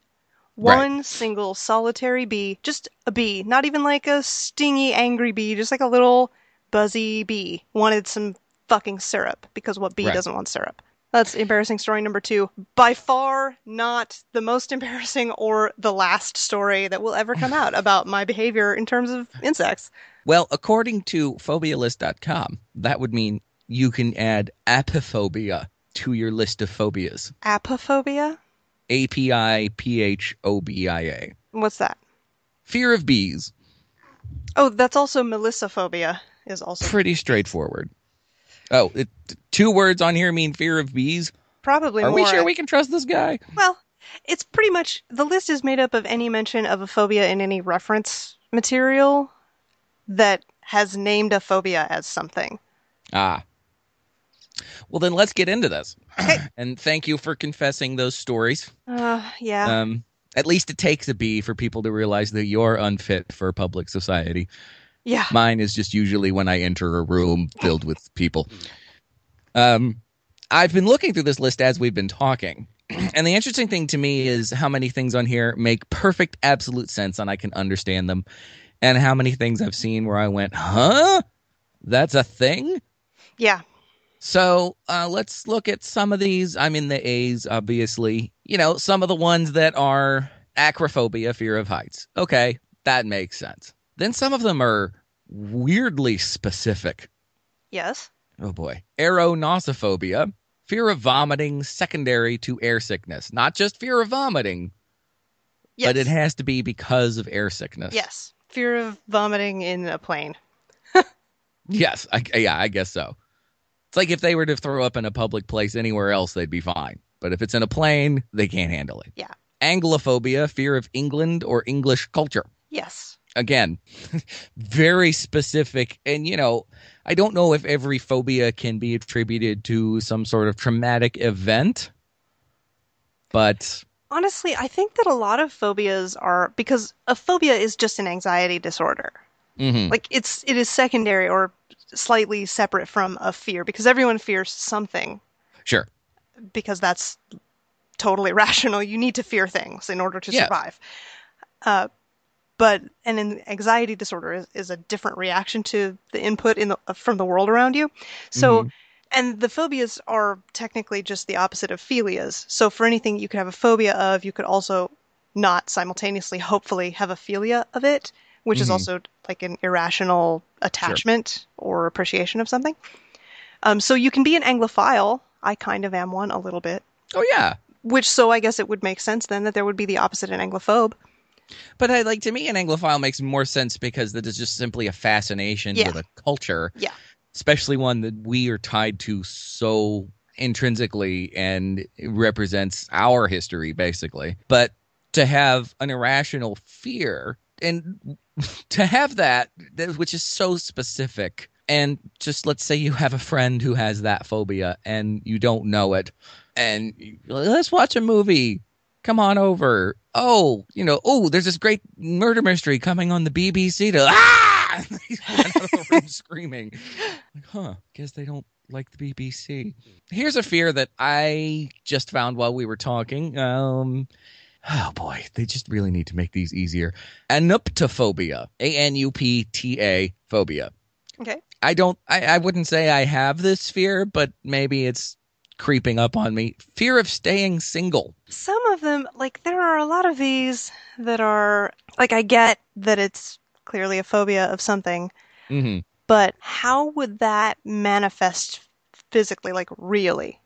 S6: Right.
S7: one single solitary bee, just a bee, not even like a stingy, angry bee, just like a little buzzy bee, wanted some fucking syrup because what bee
S6: Right.
S7: doesn't want syrup? That's embarrassing story number two. By far not the most (laughs) embarrassing or the last story that will ever come out about my behavior in terms of insects.
S6: Well, according to phobialist.com, that would mean you can add apiphobia to your list of phobias.
S7: Apiphobia?
S6: A P I P H O B I A.
S7: What's that?
S6: Fear of bees.
S7: Oh, that's also melissophobia is also
S6: Pretty straightforward. Oh, it, two words on here mean fear of bees
S7: Probably
S6: Are
S7: more.
S6: we sure we can trust this guy?
S7: Well, it's pretty much the list is made up of any mention of a phobia in any reference material that has named a phobia as something.
S6: Ah. Well, then let's get into this. (clears throat) and thank you for confessing those stories.
S7: Uh, yeah.
S6: Um, at least it takes a bee for people to realize that you're unfit for public society.
S7: Yeah.
S6: Mine is just usually when I enter a room filled with people. Um, I've been looking through this list as we've been talking. (clears throat) And the interesting thing to me is how many things on here make perfect, absolute sense and I can understand them. And how many things I've seen where I went, huh? That's a thing?
S7: Yeah.
S6: So uh, let's look at some of these. I'm in the A's, obviously. You know, some of the ones that are acrophobia, fear of heights. Okay, that makes sense. Then some of them are weirdly specific.
S7: Yes.
S6: Oh boy. Aeronausiphobia, fear of vomiting secondary to air sickness. Not just fear of vomiting,
S7: Yes.
S6: but it has to be because of air sickness.
S7: Yes. Fear of vomiting in a plane. (laughs)
S6: Yes, I, yeah, I guess so. It's like if they were to throw up in a public place anywhere else, they'd be fine. But if it's in a plane, they can't handle it.
S7: Yeah.
S6: Anglophobia, fear of England or English culture.
S7: Yes.
S6: Again, (laughs) very specific. And, you know, I don't know if every phobia can be attributed to some sort of traumatic event, but
S7: Honestly, I think that a lot of phobias are because a phobia is just an anxiety disorder.
S6: mhm,
S7: Like it's it is secondary or slightly separate from a fear because everyone fears something
S6: sure.
S7: because that's totally (laughs) rational. You need to fear things in order to
S6: Yeah.
S7: survive. Uh, but and an anxiety disorder is, is a different reaction to the input in the, from the world around you. So, and the phobias are technically just the opposite of philias. So, for anything you could have a phobia of, you could also not simultaneously, hopefully, have a philia of it, which is
S6: Mhm.
S7: also like an irrational attachment or appreciation of something. Um, so you can be an Anglophile. I kind of am one a little bit.
S6: Oh, yeah.
S7: Which, so I guess it would make sense then that there would be the opposite an Anglophobe.
S6: But I like to me, an Anglophile makes more sense because that is just simply a fascination
S7: Yeah.
S6: with a culture.
S7: Yeah.
S6: Especially one that we are tied to so intrinsically and represents our history, basically. But to have an irrational fear and (laughs) to have that, that- which is so specific, and just let's say you have a friend who has that phobia and you don't know it, and let's watch a movie come on over. Oh, you know, oh, there's this great murder mystery coming on the BBC to ah! (laughs) He ran out of the room screaming. Like, huh? Guess they don't like the BBC. Here's a fear that I just found while we were talking. Um, oh boy, they just really need to make these easier. Anuptaphobia, A N U P T A phobia.
S7: Okay.
S6: I don't. I, I wouldn't say I have this fear, but maybe it's creeping up on me. Fear of staying single.
S7: Some of them, like, there are a lot of these that are, like, I get that it's clearly a phobia of something,
S6: hmm
S7: but how would that manifest physically, like, really?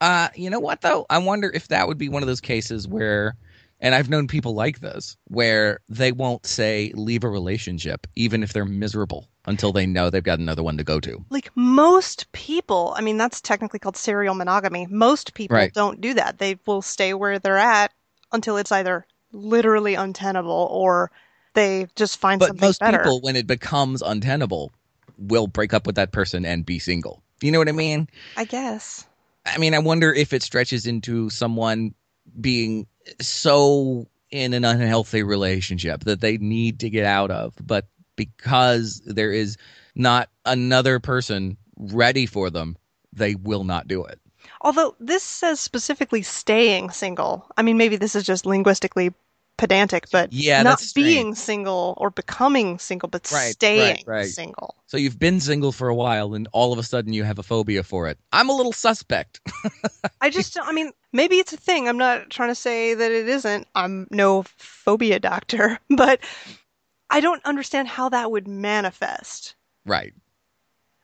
S6: Uh, you know what though? I wonder if that would be one of those cases where, and I've known people like this, where they won't say leave a relationship even if they're miserable until they know they've got another one to go to.
S7: Like, most people, I mean, that's technically called serial monogamy. Most people
S6: Right.
S7: don't do that. They will stay where they're at until it's either literally untenable or they just find something else.
S6: But
S7: something
S6: most
S7: better.
S6: people, when it becomes untenable, will break up with that person and be single. You know what I mean?
S7: I guess.
S6: I mean, I wonder if it stretches into someone being so in an unhealthy relationship that they need to get out of, but because there is not another person ready for them, they will not do it.
S7: Although this says specifically staying single. I mean, maybe this is just linguistically pedantic, but
S6: Yeah,
S7: not being single or becoming single, but
S6: Right, right,
S7: staying
S6: right.
S7: single.
S6: So you've been single for a while and all of a sudden you have a phobia for it. I'm a little suspect. (laughs)
S7: I just, I mean, maybe it's a thing. I'm not trying to say that it isn't. I'm no phobia doctor, (laughs) but I don't understand how that would manifest.
S6: right.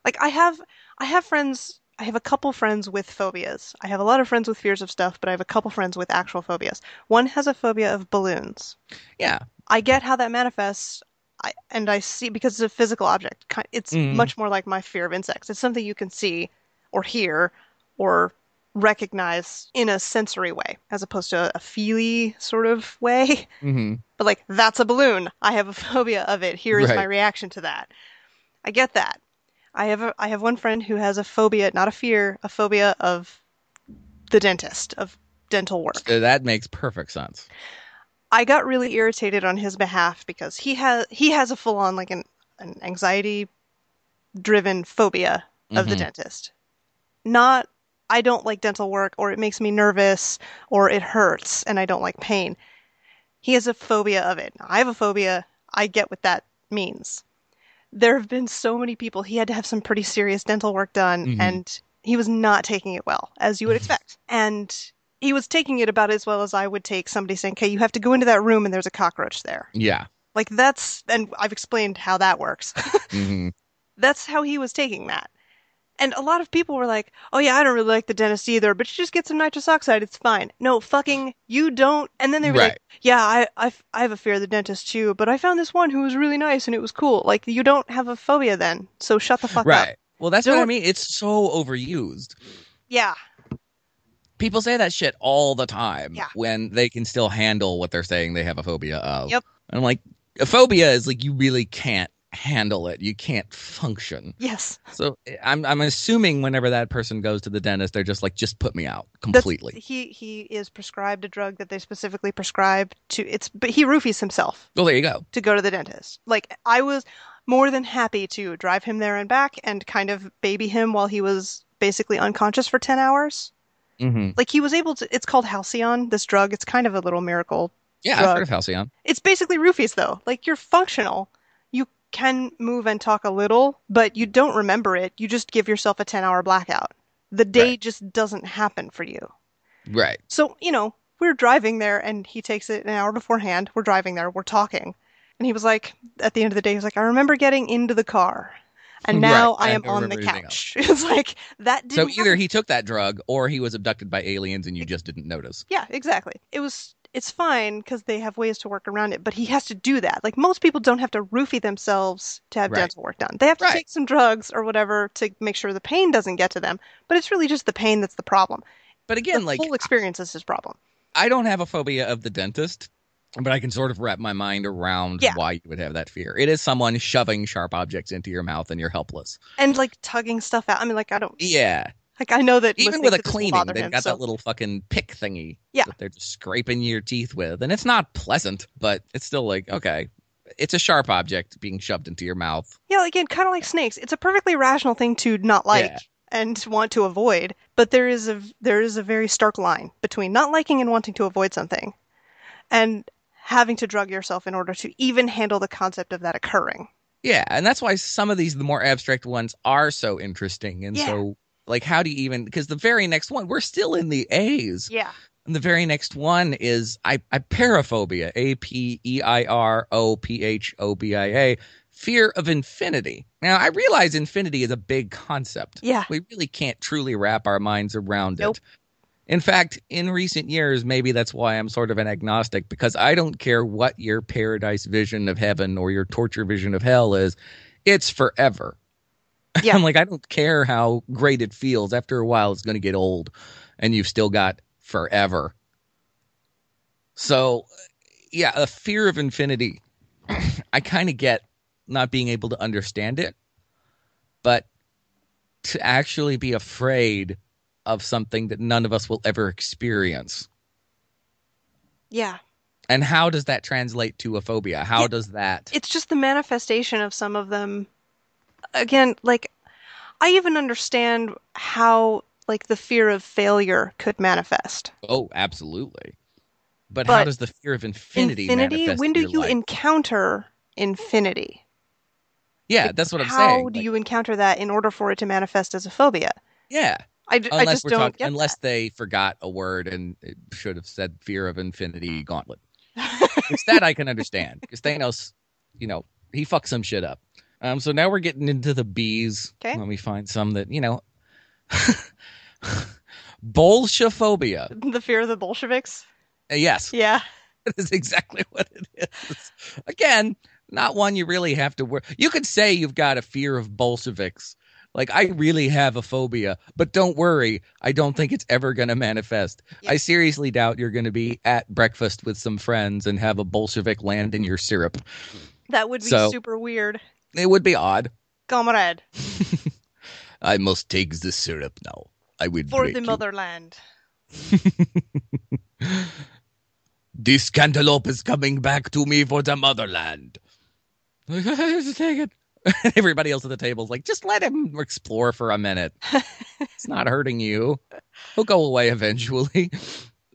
S7: Like I have, I have friends. I have a couple friends with phobias. I have a lot of friends with fears of stuff, but I have a couple friends with actual phobias. One has a phobia of balloons.
S6: Yeah.
S7: I get how that manifests, I, and I see because it's a physical object. It's
S6: Mhm.
S7: much more like my fear of insects. It's something you can see or hear or recognize in a sensory way as opposed to a feely sort of way.
S6: hmm
S7: But like, that's a balloon. I have a (laughs) phobia of it. Here is my reaction to that. I get that. I have a I have one friend who has a phobia, not a fear, a phobia of the dentist, of dental work.
S6: That makes perfect sense.
S7: I got really irritated on his behalf because he has he has a full on like an, an anxiety driven phobia of the
S6: Mhm.
S7: dentist. Not I don't like dental work or it makes me nervous or it hurts and I don't like pain. He has a phobia of it. I have a phobia. I get what that means. There have been so many people he had to have some pretty serious dental work done
S6: Mhm.
S7: and he was not taking it well as you would expect. And he was taking it about as well as I would take somebody saying, "Okay, you have to go into that room and there's a cockroach there."
S6: Yeah.
S7: Like that's and I've explained how that works. (laughs)
S6: hmm
S7: that's how he was taking that. And a lot of people were like, "Oh yeah, I don't really like the dentist either, but you just get some nitrous oxide, it's fine." No, fucking you don't. And then they were
S6: Right.
S7: like, "Yeah, I, I I have a fear of the dentist too, but I found this one who was really nice and it was cool." Like you don't have a phobia then, so shut the fuck up.
S6: Right. Well, that's what I mean. It's so overused.
S7: Yeah,
S6: People say that shit all the time
S7: Yeah.
S6: when they can still handle what they're saying they have a phobia of.
S7: Yep.
S6: And I'm like, a phobia is like you really can't handle it. You can't function.
S7: yes.
S6: So I'm I'm assuming whenever that person goes to the dentist, they're just like, just put me out
S7: That's-
S6: completely.
S7: he he is prescribed a drug that they specifically prescribe to. It's but he roofies himself.
S6: well, there you go.
S7: to go to the dentist. Like I was more than happy to drive him there and back and kind of baby him while he was basically unconscious for 10 hours.
S6: hmm
S7: Like he was able to it's called Halcion, this drug. It's kind of a little miracle.
S6: Yeah,
S7: Drug.
S6: I've heard of Halcion.
S7: It's basically roofies though. Like you're functional. Can move and talk a little, but you don't remember it. You just give yourself a 10-hour blackout. The day
S6: Right.
S7: just doesn't happen for you.
S6: Right.
S7: So, you know, we're driving there and he takes it an hour beforehand. We're driving there, we're talking. And he was like, at the end of the day, he was like, I remember getting into the car and now
S6: Right,
S7: I
S6: I
S7: am on the couch. (laughs) it's like, that
S6: So either
S7: happen.
S6: he took that drug or he was abducted by aliens and you just didn't notice.
S7: Yeah, exactly. It was, it's fine because they have ways to work around it, but he has to do that. Like most people don't have to roofie themselves to have
S6: Right.
S7: dental work done. They have to
S6: Right.
S7: take some drugs or whatever to make sure the pain doesn't get to them, but it's really just the pain that's the problem.
S6: But again, like
S7: the
S6: like
S7: whole experience is his problem.
S6: I don't have a phobia of the dentist, but I can sort of wrap my mind around
S7: Yeah.
S6: why you would have that fear. It is someone shoving sharp objects into your mouth and you're helpless.
S7: And like tugging stuff out. I mean, like, I don't,
S6: Yeah.
S7: Like, I know that
S6: Even with a
S7: to this will
S6: cleaning, they've
S7: him,
S6: got
S7: so-
S6: that little fucking pick thingy
S7: Yeah.
S6: that they're just scraping your teeth with. And it's not pleasant, but it's still like, okay, it's a sharp object being shoved into your mouth.
S7: Yeah, again, kind of like snakes. It's a perfectly rational thing to not like
S6: Yeah.
S7: and want to avoid, but there is a there is a very stark line between not liking and wanting to avoid something, and having to drug yourself in order to even handle the concept of that occurring.
S6: Yeah, and that's why some of these, the more abstract ones, are so interesting. And
S7: Yeah.
S6: so, like, how do you even? Because the very next one, we're still in the A's.
S7: Yeah,
S6: And the very next one is I, apeirophobia, A P E I R O P H O B I A, fear of infinity. Now I realize infinity is a big concept.
S7: Yeah.
S6: we really can't truly wrap our minds around
S7: Nope.
S6: it. In fact, in recent years, maybe that's why I'm sort of an agnostic because I don't care what your paradise vision of heaven or your torture vision of hell is. It's forever. (laughs)
S7: Yeah.
S6: I'm like, I don't care how great it feels. After a while, it's going to get old, and you've still got forever. So, yeah, a fear of infinity. (clears throat) I kind of get not being able to understand it, but to actually be afraid of something that none of us will ever experience.
S7: yeah.
S6: And how does that translate to a phobia? How
S7: Yeah.
S6: does that?
S7: It's just the manifestation of some of them. Again, like I even understand how like the fear of failure could manifest.
S6: oh, absolutely. But, how does the fear of infinity,
S7: infinity.
S6: manifest
S7: When
S6: in
S7: do
S6: your
S7: you
S6: life?
S7: encounter infinity?
S6: Yeah,
S7: Like,
S6: that's what I'm
S7: how
S6: saying.
S7: How do
S6: Like,
S7: you encounter that in order for it to manifest as a phobia?
S6: Yeah,
S7: I, d- I
S6: unless
S7: just
S6: we're
S7: don't
S6: talking,
S7: get
S6: unless they forgot a word and it should have said fear of infinity gauntlet. (laughs) it's that I can understand because Thanos, you know, he fucked some shit up. Um, so now we're getting into the bees.
S7: 'Kay.
S6: Let me find some that you know. (laughs) Bolshephobia.
S7: the fear of the Bolsheviks.
S6: Uh, yes,
S7: Yeah, (laughs)
S6: that is exactly what it is. Again, not one you really have to worry. You could say you've got a fear of Bolsheviks, Like I really have a phobia, but don't worry, I don't think it's ever going to manifest.
S7: Yeah.
S6: I seriously doubt you're going to be at breakfast with some friends and have a Bolshevik land in your syrup.
S7: That would be
S6: So-
S7: super weird.
S6: It would be odd.
S7: Comrade, (laughs)
S6: I must take the syrup now. I will
S7: for the
S6: you.
S7: motherland. (laughs)
S6: This cantaloupe is coming back to me for the motherland. just (laughs) take it. Everybody else at the table is like, just let him explore for a minute. it's not hurting you. He'll go away eventually.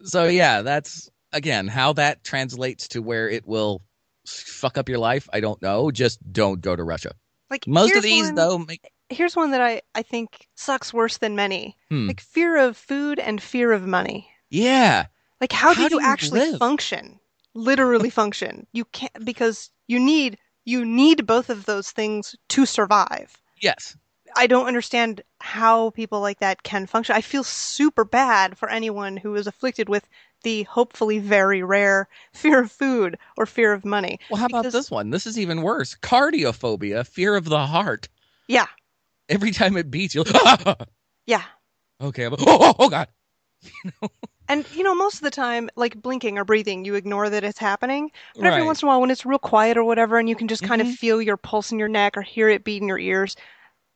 S6: So yeah, that's again how that translates to where it will fuck up your life. I don't know. Just don't go to Russia.
S7: Like
S6: Most of these
S7: one-
S6: though, make,
S7: Here's one that I I think sucks worse than many.
S6: Hmm.
S7: Like fear of food and fear of money.
S6: yeah,
S7: Like how,
S6: How
S7: do you
S6: you
S7: actually
S6: live?
S7: function? Literally function. You can't because you need you need both of those things to survive.
S6: yes,
S7: I don't understand how people like that can function. I feel super bad for anyone who is afflicted with the hopefully very rare fear of food or fear of money.
S6: Well, how about this one? This is even worse. Cardiophobia, fear of the heart.
S7: Yeah,
S6: Every time it beats, you'll.
S7: yeah.
S6: okay, I'm, oh, oh, oh, God. (laughs)
S7: And you know, most of the time, like blinking or breathing, you ignore that it's happening. But every
S6: Right.
S7: once in a while, when it's real quiet or whatever, and you can just kind
S6: Mhm.
S7: of feel your pulse in your neck or hear it beat in your ears,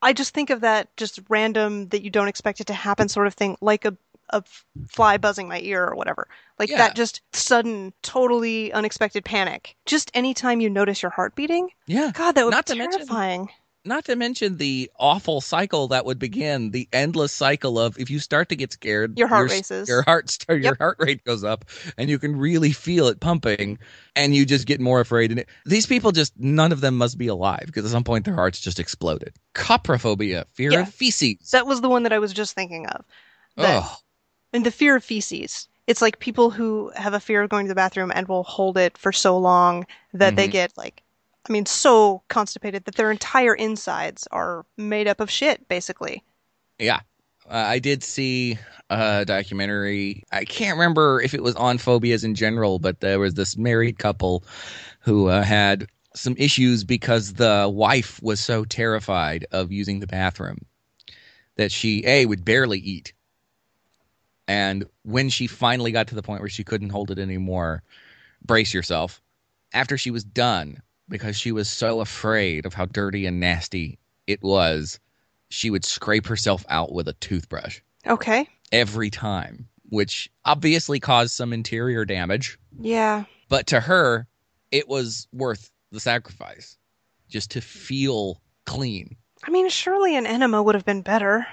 S7: I just think of that just random that you don't expect it to happen sort of thing, like a a fly buzzing my ear or whatever. Like
S6: Yeah.
S7: that just sudden, totally unexpected panic. Just anytime you notice your heart beating,
S6: Yeah.
S7: God, that would
S6: Not
S7: be
S6: to mention-
S7: terrifying.
S6: Not to mention the awful cycle that would begin, the endless cycle of if you start to get scared,
S7: Your heart
S6: s-
S7: races.
S6: Your heart start, your heart rate goes up, and you can really feel it pumping, and you just get more afraid. And it, these people just none of them must be alive because at some point their hearts just exploded. Coprophobia, fear
S7: Yeah.
S6: of feces.
S7: That was the one that I was just thinking of. That-
S6: Oh,
S7: And the fear of feces. It's like people who have a fear of going to the bathroom and will hold it for so long that they
S6: Mhm.
S7: get like, I mean, so constipated that their entire insides are made up of shit, basically.
S6: Yeah. Uh, I did see a documentary. I can't remember if it was on phobias in general, but there was this married couple who uh, had some issues because the wife was so terrified of using the bathroom that she, A, would barely eat. And when she finally got to the point where she couldn't hold it anymore, brace yourself. After she was done, because she was so afraid of how dirty and nasty it was, she would scrape herself out with a toothbrush
S7: Okay.
S6: every time, which obviously caused some interior damage.
S7: Yeah.
S6: But to her, it was worth the sacrifice just to feel clean.
S7: I mean, surely an enema would have been better.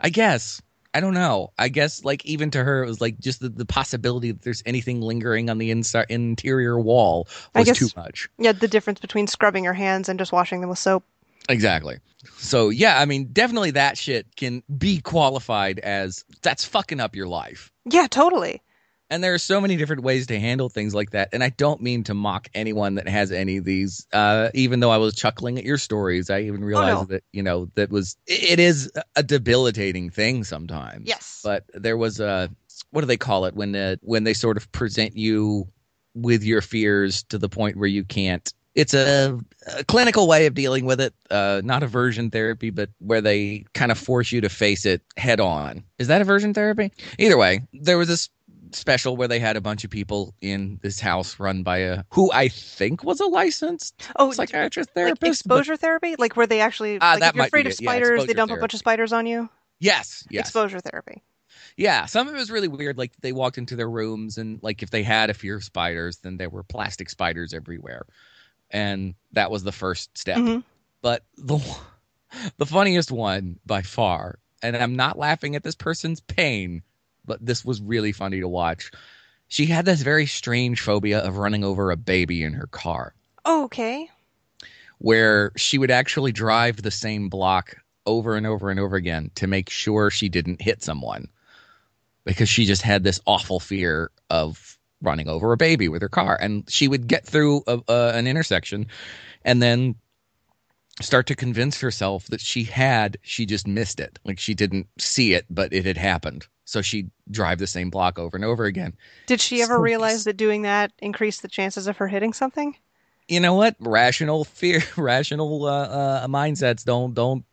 S6: I guess. I don't know. I guess, like, even to her, it was like just the, the possibility that there's anything lingering on the inside interior wall was
S7: guess-
S6: too much.
S7: Yeah, the difference between scrubbing your hands and just washing them with soap.
S6: Exactly. So, yeah, I mean, definitely that shit can be qualified as that's fucking up your life.
S7: Yeah, totally.
S6: And there are so many different ways to handle things like that. And I don't mean to mock anyone that has any of these. Uh, even though I was chuckling at your stories, I even realized
S7: no.
S6: that, you know, that was, it is a debilitating thing sometimes.
S7: Yes.
S6: But there was a, what do they call it when, the, when they sort of present you with your fears to the point where you can't it's a, a clinical way of dealing with it, uh, not aversion therapy, but where they kind of force you to face it head on. Is that aversion therapy? Either way, there was this special where they had a bunch of people in this house run by a who I think was a licensed
S7: oh,
S6: psychiatrist
S7: like
S6: therapist. but-
S7: exposure therapy? Like where they actually,
S6: Ah,
S7: like
S6: that
S7: if you're afraid of
S6: it. Yeah,
S7: spiders, they dump a bunch of spiders on you?
S6: yes, yes.
S7: Exposure therapy.
S6: Yeah, some of it was really weird. Like they walked into their rooms, and like if they had a fear of spiders, then there were plastic spiders everywhere, and that was the first step.
S7: Mhm.
S6: But the the funniest one by far, and I'm not laughing at this person's pain, but this was really funny to watch. She had this very strange phobia of running over a baby in her car,
S7: Oh, okay.
S6: where she would actually drive the same block over and over and over again to make sure she didn't hit someone because she just had this awful fear of running over a baby with her car and she would get through a, uh, an intersection and then start to convince herself that she had she just missed it like she didn't see it but it had happened so she'd drive the same block over and over again
S7: Did she ever
S6: So
S7: realize that doing that increased the chances of her hitting something?
S6: you know what rational fear (laughs) rational uh, uh, mindsets don't don't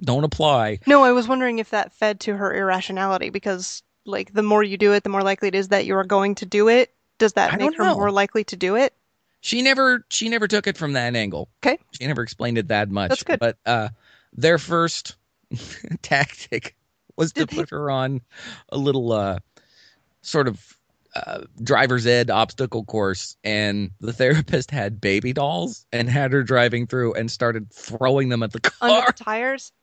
S6: don't apply.
S7: No, I was wondering if that fed to her irrationality because, like, the more you do it, the more likely it is that you are going to do it. Does that
S6: I
S7: make her
S6: know.
S7: more likely to do it?
S6: She never she never took it from that angle.
S7: Okay.
S6: She never explained it that much.
S7: That's good.
S6: But uh their first (laughs) tactic was to
S7: Did they-
S6: put her on a little uh sort of uh, driver's ed obstacle course and the therapist had baby dolls and had her driving through and started throwing them at the car.
S7: the tires? (laughs)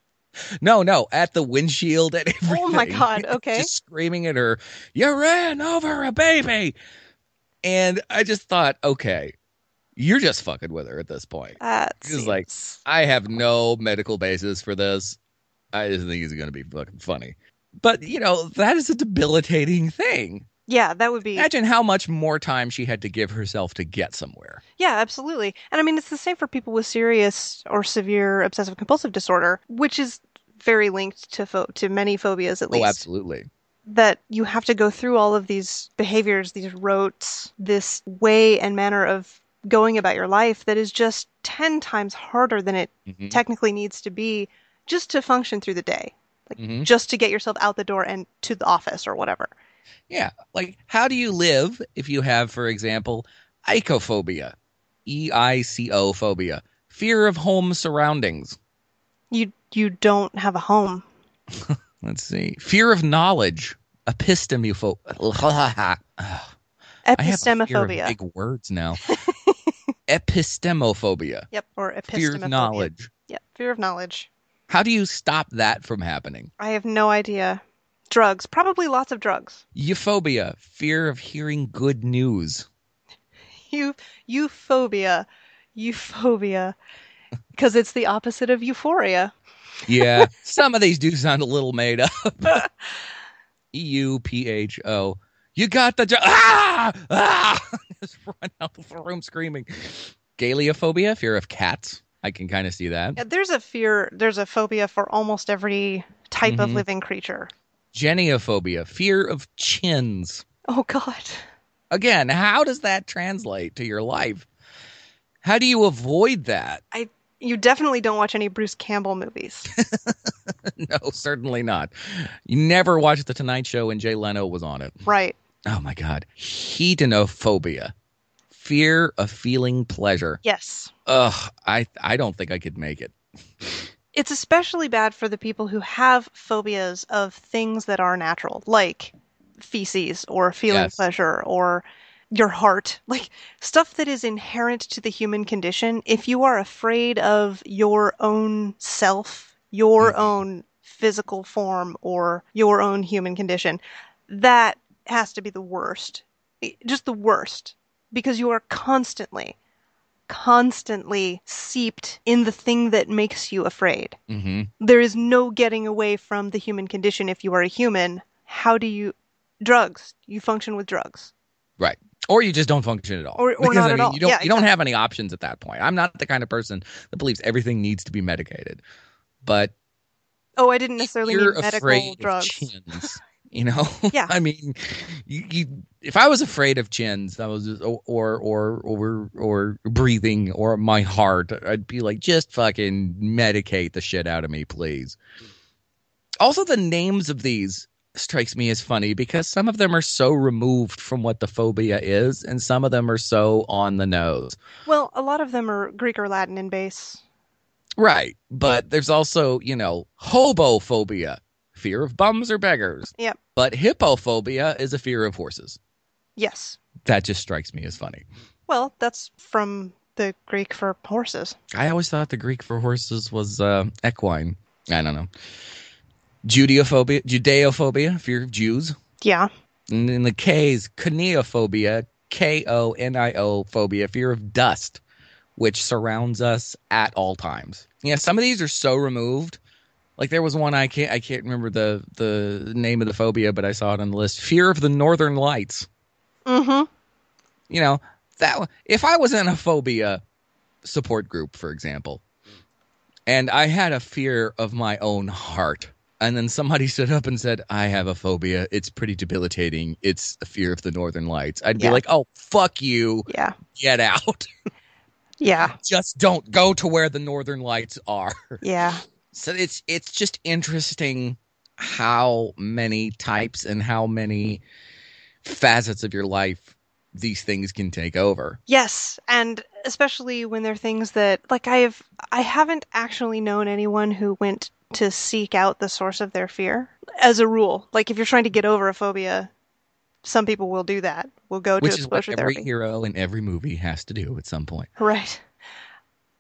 S6: No, no, at the windshield and everything.
S7: Oh my God, (laughs) okay.
S6: Just screaming at her, "You ran over a baby!" And I just thought, okay, you're just fucking with her at this point.
S7: That
S6: It's like- I have no medical basis for this. I just think it's going to be fucking funny. But you know, that is a debilitating thing.
S7: yeah, that would be.
S6: Imagine how much more time she had to give herself to get somewhere.
S7: Yeah, absolutely. And I mean, it's the same for people with serious or severe obsessive compulsive disorder, which is very linked to pho- to many phobias at oh, least.
S6: Oh, absolutely.
S7: That you have to go through all of these behaviors, these rotes, this way and manner of going about your life that is just 10 times harder than it
S6: Mhm.
S7: technically needs to be just to function through the day. Like
S6: Mhm.
S7: just to get yourself out the door and to the office or whatever.
S6: Yeah. Like, how do you live if you have, for example, eicophobia, E I C O phobia, fear of home surroundings?
S7: You you don't have a home. (laughs)
S6: Let's see. Fear of knowledge, epistemophobia. (laughs) I have a fear of
S7: Epistemophobia.
S6: big words now. (laughs) Epistemophobia,
S7: Yep, or epistemophobia.
S6: fear of knowledge.
S7: Yep, fear of knowledge.
S6: How do you stop that from happening?
S7: I have no idea. Drugs, probably lots of drugs.
S6: Euphobia, fear of hearing good news. (laughs)
S7: Eu euphobia, euphobia, because (laughs) it's the opposite of euphoria.
S6: Yeah, (laughs) some of these do sound a little made up. E U P H O. You got the jo- ah ah! (laughs) Just run out of the room screaming. Galeophobia, fear of cats. I can kind of see that.
S7: Yeah, There's a fear. There's a phobia for almost every type of
S6: Mhm.
S7: living creature.
S6: Geniophobia, fear of chins.
S7: Oh God.
S6: Again, how does that translate to your life? How do you avoid that?
S7: I You definitely don't watch any Bruce Campbell movies. (laughs)
S6: no, certainly not. You never watched The Tonight Show and Jay Leno was on it.
S7: right.
S6: Oh my God. Hedonophobia, fear of feeling pleasure.
S7: Yes.
S6: Ugh, I I don't think I could make it.
S7: It's especially bad for the people who have phobias of things that are natural, like feces or feeling
S6: Yes.
S7: pleasure or your heart, (laughs) like stuff that is inherent to the human condition. If you are afraid of your own self, your
S6: Mhm.
S7: own physical form, or your own human condition, that has to be the worst. Just the worst. Because you are constantly, constantly seeped in the thing that makes you afraid
S6: Mm-hmm.
S7: there is no getting away from the human condition if you are a human. How do you drugs? You function with drugs.
S6: Right. Or you just don't function at all.
S7: Or- or
S6: Because,
S7: not
S6: I
S7: at all.
S6: You don't
S7: Yeah,
S6: you don't have any options at that point. I'm not the kind of person that believes everything needs to be medicated. But
S7: Oh, I didn't necessarily mean medical drugs. (laughs) (laughs)
S6: You know?
S7: Yeah.
S6: I mean, you, you if I was afraid of chins, I was just, or or or or or breathing or my heart, I'd be like, just fucking medicate the shit out of me, please. Also, the names of these strikes me as funny because some of them are so removed from what the phobia is, and some of them are so on the nose.
S7: Well, a lot of them are Greek or Latin in base.
S6: Right. But there's also, you know, hobophobia, fear of bums or beggars.
S7: Yep.
S6: But hippophobia is a fear of horses.
S7: Yes.
S6: That just strikes me as funny.
S7: Well, that's from the Greek for horses.
S6: I always thought the Greek for horses was uh, equine. I don't know. Judeophobia, Judeophobia, fear of Jews.
S7: Yeah.
S6: And in the K's, koniophobia, K O N I O phobia, fear of dust, which surrounds us at all times. Yeah, some of these are so removed. Like there was one I can't I can't remember the the name of the phobia, but I saw it on the list. Fear of the northern lights.
S7: Mm-hmm.
S6: You know, that if I was in a phobia support group, for example, and I had a fear of my own heart, and then somebody (laughs) stood up and said, I have a phobia. It's pretty debilitating. It's a fear of the northern lights. I'd be like, oh, fuck you.
S7: Yeah.
S6: Get out.
S7: Yeah. (laughs)
S6: Just don't go to where the northern lights are.
S7: Yeah.
S6: So it's it's just interesting how many types and how many facets of your life these things can take over.
S7: Yes, and especially when they're things that like I've I haven't actually known anyone who went to seek out the source of their fear as a rule. Like if you're trying to get over a phobia, some people will do that. Will go to
S6: Which is what every
S7: therapy.
S6: hero in every movie has to do at some point.
S7: Right.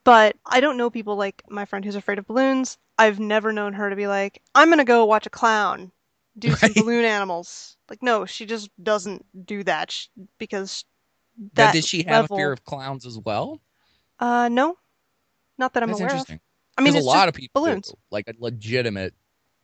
S7: But I don't know people like my friend who's afraid of balloons. I've never known her to be like, I'm going to go watch a clown do some balloon animals. Like, no, she just doesn't do that sh- because
S6: Now, did she have
S7: level-
S6: a fear of clowns as well?
S7: Uh, no, not that I'm
S6: That's
S7: aware of.
S6: interesting.
S7: I mean, it's
S6: a lot
S7: just
S6: of people do,
S7: balloons.
S6: like a legitimate,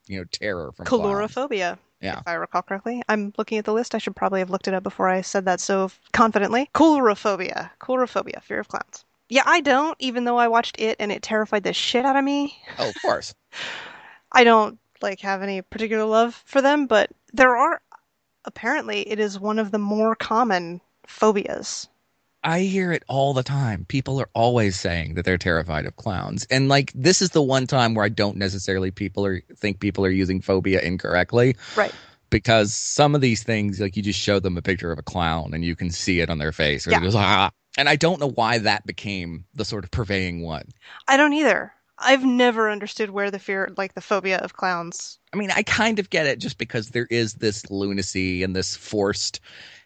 S6: you know, terror from clowns.
S7: Calorophobia.
S6: Yeah.
S7: If I recall correctly. I'm looking at the list. I should probably have looked it up before I said that so confidently. Calorophobia. Calorophobia. Fear of clowns. Yeah, I don't, even though I watched it and it terrified the shit out of me.
S6: Oh, of course. (laughs)
S7: I don't like have any particular love for them, but there are apparently it is one of the more common phobias.
S6: I hear it all the time. People are always saying that they're terrified of clowns. And like this is the one time where I don't necessarily people are think people are using phobia incorrectly
S7: Right.
S6: because some of these things like you just show them a picture of a clown and you can see it on their face or
S7: Yeah.
S6: they're just ah. And I don't know why that became the sort of purveying one.
S7: I don't either. I've never understood where the fear like the phobia of clowns.
S6: I mean, I kind of get it just because there is this lunacy and this forced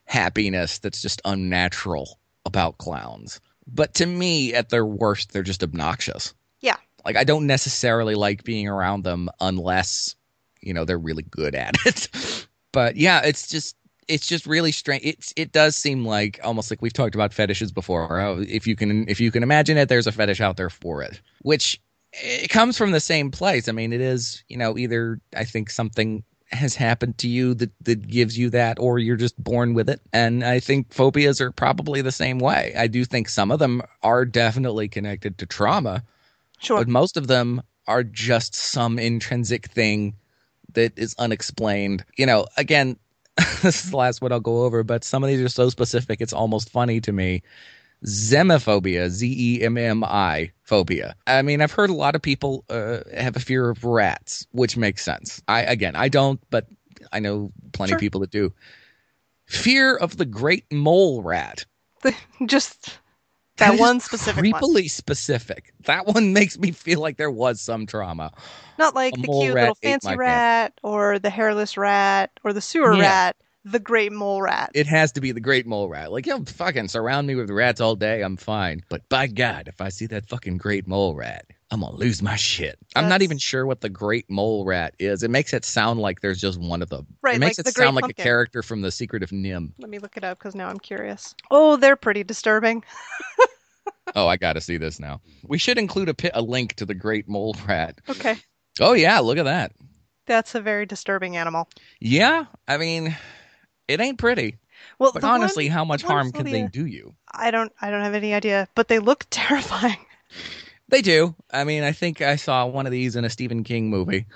S6: happiness that's just unnatural about clowns. But to me, at their worst, they're just obnoxious.
S7: Yeah.
S6: Like, I don't necessarily like being around them unless, you know, they're really good at it. (laughs) but yeah, it's just. It's just really strange. It's it does seem like almost like we've talked about fetishes before. If you can if you can imagine it, there's a fetish out there for it, which it comes from the same place. I mean, it is, you know, either I think something has happened to you that, that gives you that, or you're just born with it. And I think phobias are probably the same way. I do think some of them are definitely connected to trauma,
S7: Sure.
S6: but most of them are just some intrinsic thing that is unexplained. You know, again, (laughs) this is the last one I'll go over, but some of these are so specific, it's almost funny to me. Zemmiphobia, Z E M M I phobia. I mean, I've heard a lot of people uh, have a fear of rats, which makes sense. I again, I don't, but I know plenty
S7: Sure.
S6: of people that do. Fear of the great mole rat. (laughs)
S7: just that
S6: is
S7: one specific one.
S6: creepily specific. That one makes me feel like there was some trauma.
S7: Not like
S6: a
S7: the cute little fancy rat or the hairless rat or the sewer
S6: Yeah.
S7: rat, the great mole rat.
S6: It has to be the great mole rat. Like, you know, fucking surround me with rats all day, I'm fine. But by God, if I see that fucking great mole rat, I'm gonna lose my shit. I'm not even sure what the great mole rat is. It makes it sound like there's just one of them.
S7: Right,
S6: It makes
S7: like
S6: it sound like
S7: Pumpkin.
S6: a character from The Secret of NIMH.
S7: Let me look it up because now I'm curious. Oh, they're pretty disturbing. (laughs)
S6: Oh, I gotta see this now. We should include a, a link to the great mole rat.
S7: Okay.
S6: Oh yeah, look at that.
S7: That's a very disturbing animal.
S6: Yeah, I mean, it ain't pretty.
S7: Well,
S6: But
S7: the one-
S6: honestly, how much harm can they do you?
S7: I don't I don't have any idea, but they look (laughs) terrifying.
S6: They do. I mean, I think I saw one of these in a Stephen King movie,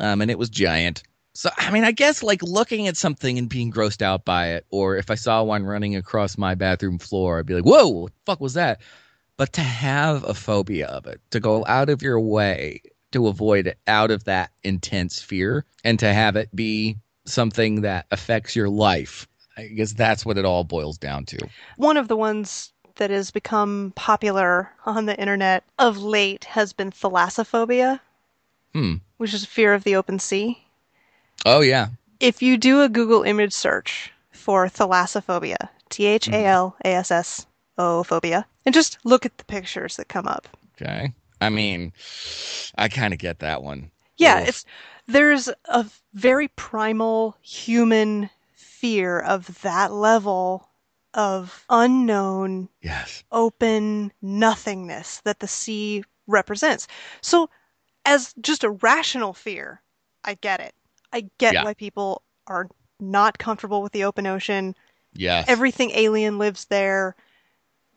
S6: um, and it was giant. So, I mean, I guess like looking at something and being grossed out by it, or if I saw one running across my bathroom floor, I'd be like, "Whoa, what fuck was that?" But to have a phobia of it, to go out of your way to avoid it, out of that intense fear, and to have it be something that affects your life, I guess that's what it all boils down to.
S7: One of the ones that has become popular on the internet of late has been thalassophobia,
S6: Hmm.
S7: which is fear of the open sea.
S6: Oh yeah.
S7: If you do a Google image search for thalassophobia, T H A L A S S O phobia, and just look at the pictures that come up.
S6: Okay. I mean, I kind of get that one.
S7: Yeah,
S6: Oof.
S7: it's there's a very primal human fear of that level of unknown,
S6: Yes.
S7: open nothingness that the sea represents. So, as just a rational fear, I get it. I get
S6: Yeah.
S7: why people are not comfortable with the open ocean.
S6: Yes.
S7: Everything alien lives there.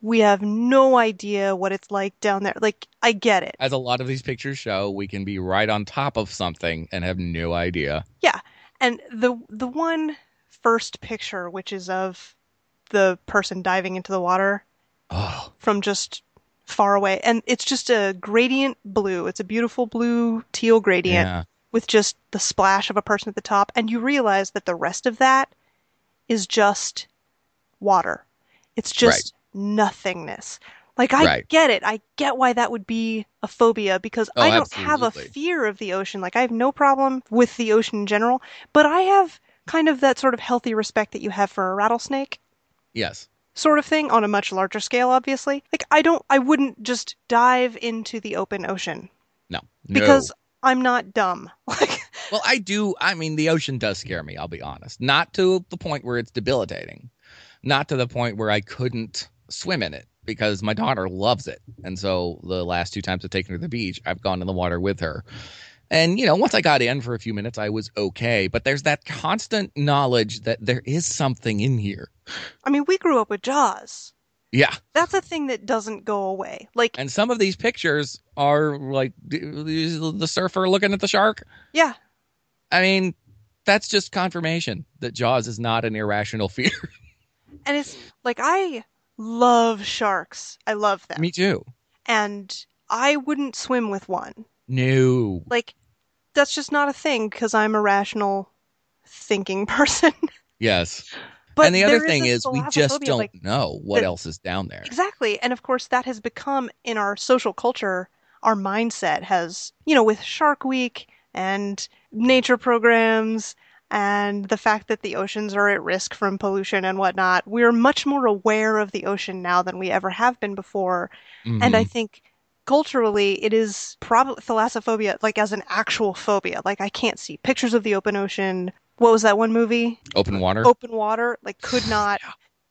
S7: We have no idea what it's like down there. Like, I get it.
S6: As a lot of these pictures show, we can be right on top of something and have no idea.
S7: Yeah, and the the one first picture, which is of the person diving into the water
S6: Oh,
S7: from just far away. And it's just a gradient blue. It's a beautiful blue teal gradient
S6: Yeah.
S7: with just the splash of a person at the top. And you realize that the rest of that is just water. It's just nothingness. Like, I
S6: Right.
S7: get it. I get why that would be a phobia because
S6: Oh,
S7: I don't have a fear of the ocean. Like, I have no problem with the ocean in general, but I have kind of that sort of healthy respect that you have for a rattlesnake
S6: Yes.
S7: sort of thing on a much larger scale, obviously. Like, I don't, I wouldn't just dive into the open ocean
S6: No.
S7: because
S6: no.
S7: I'm not dumb. (laughs) Like,
S6: Well, I do. I mean, the ocean does scare me. I'll be honest. Not to the point where it's debilitating. Not to the point where I couldn't swim in it because my daughter loves it. And so the last two times I've taken her to the beach, I've gone in the water with her. And you know, once I got in for a few minutes, I was okay. But there's that constant knowledge that there is something in here.
S7: I mean, we grew up with Jaws.
S6: Yeah.
S7: That's a thing that doesn't go away. Like,
S6: And some of these pictures are like the surfer looking at the shark.
S7: yeah,
S6: I mean, that's just confirmation that Jaws is not an irrational (laughs) fear.
S7: and it's like I love sharks. I love them,
S6: Me too.
S7: and I wouldn't swim with one.
S6: No.
S7: Like, that's just not a thing because I'm a rational thinking (laughs) person.
S6: Yes.
S7: But
S6: and the other thing is, we just don't
S7: like,
S6: know what
S7: that-
S6: else is down there.
S7: Exactly. And of course, that has become in our social culture, our mindset has, you know, with Shark Week and nature programs and the fact that the oceans are at risk from pollution and whatnot, we're much more aware of the ocean now than we ever have been before. And I
S6: Mhm.
S7: think culturally, it is probably thalassophobia, like as an actual phobia. Like, I can't see pictures of the open ocean. What was that one movie?
S6: open water.
S7: open water like could not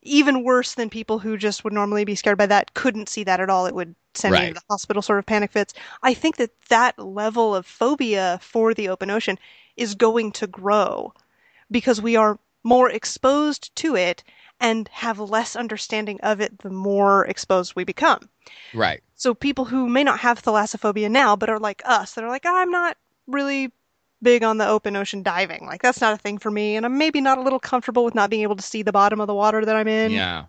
S7: even worse than people who just would normally be scared by that couldn't see that at all it would send me to the hospital sort of panic fits i think that that level of phobia for the open ocean is going to grow because we are more exposed to it and have less understanding of it the more exposed we become
S6: Right.
S7: so people who may not have thalassophobia now, but are like us, that are like, I'm not really big on the open ocean diving. Like that's not a thing for me, and I'm maybe not a little comfortable with not being able to see the bottom of the water that I'm in.
S6: Yeah.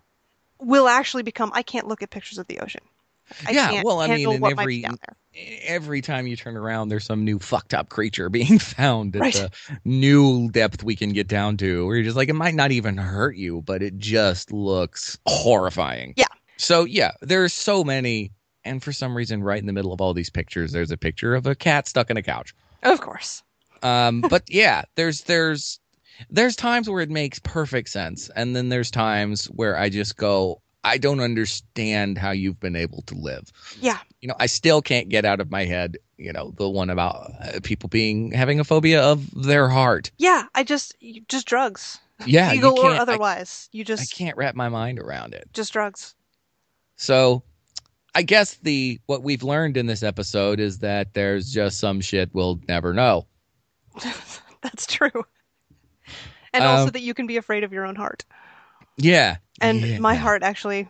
S7: Will actually become I can't look at pictures of the ocean. I
S6: Yeah, well, I mean, in every-
S7: be down there.
S6: Every time you turn around, there's some new fucked up creature (laughs) being found at
S7: Right.
S6: the new depth we can get down to. Where you're just like, it might not even hurt you, but it just looks horrifying.
S7: Yeah.
S6: So yeah, there's so many, and for some reason, right in the middle of all these pictures, there's a picture of a cat stuck in a couch.
S7: Of course.
S6: Um, (laughs) but yeah, there's there's there's times where it makes perfect sense, and then there's times where I just go, I don't understand how you've been able to live.
S7: Yeah.
S6: You know, I still can't get out of my head, you know, the one about uh, people being having a phobia of their heart.
S7: Yeah, I just just drugs.
S6: Yeah, (laughs)
S7: Legal or
S6: can't- I-
S7: otherwise. you just I
S6: can't wrap my mind around it.
S7: just drugs.
S6: So I guess the what we've learned in this episode is that there's just some shit we'll never know. (laughs)
S7: That's true. And
S6: Um,
S7: also that you can be afraid of your own heart.
S6: Yeah.
S7: And
S6: Yeah.
S7: my heart actually,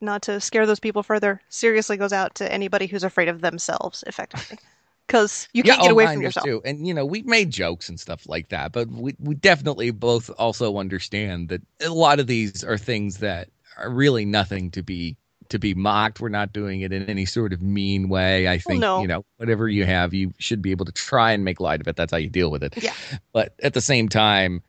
S7: not to scare those people further, seriously goes out to anybody who's afraid of themselves, effectively. (laughs) Because you can't
S6: yeah,
S7: get
S6: oh,
S7: away from yourself.
S6: Too. And you know, we've made jokes and stuff like that, but we we definitely both also understand that a lot of these are things that are really nothing to be to be mocked. We're not doing it in any sort of mean way. I oh, think
S7: no.
S6: you know whatever you have, you should be able to try and make light of it. That's how you deal with it.
S7: Yeah.
S6: But at the same time,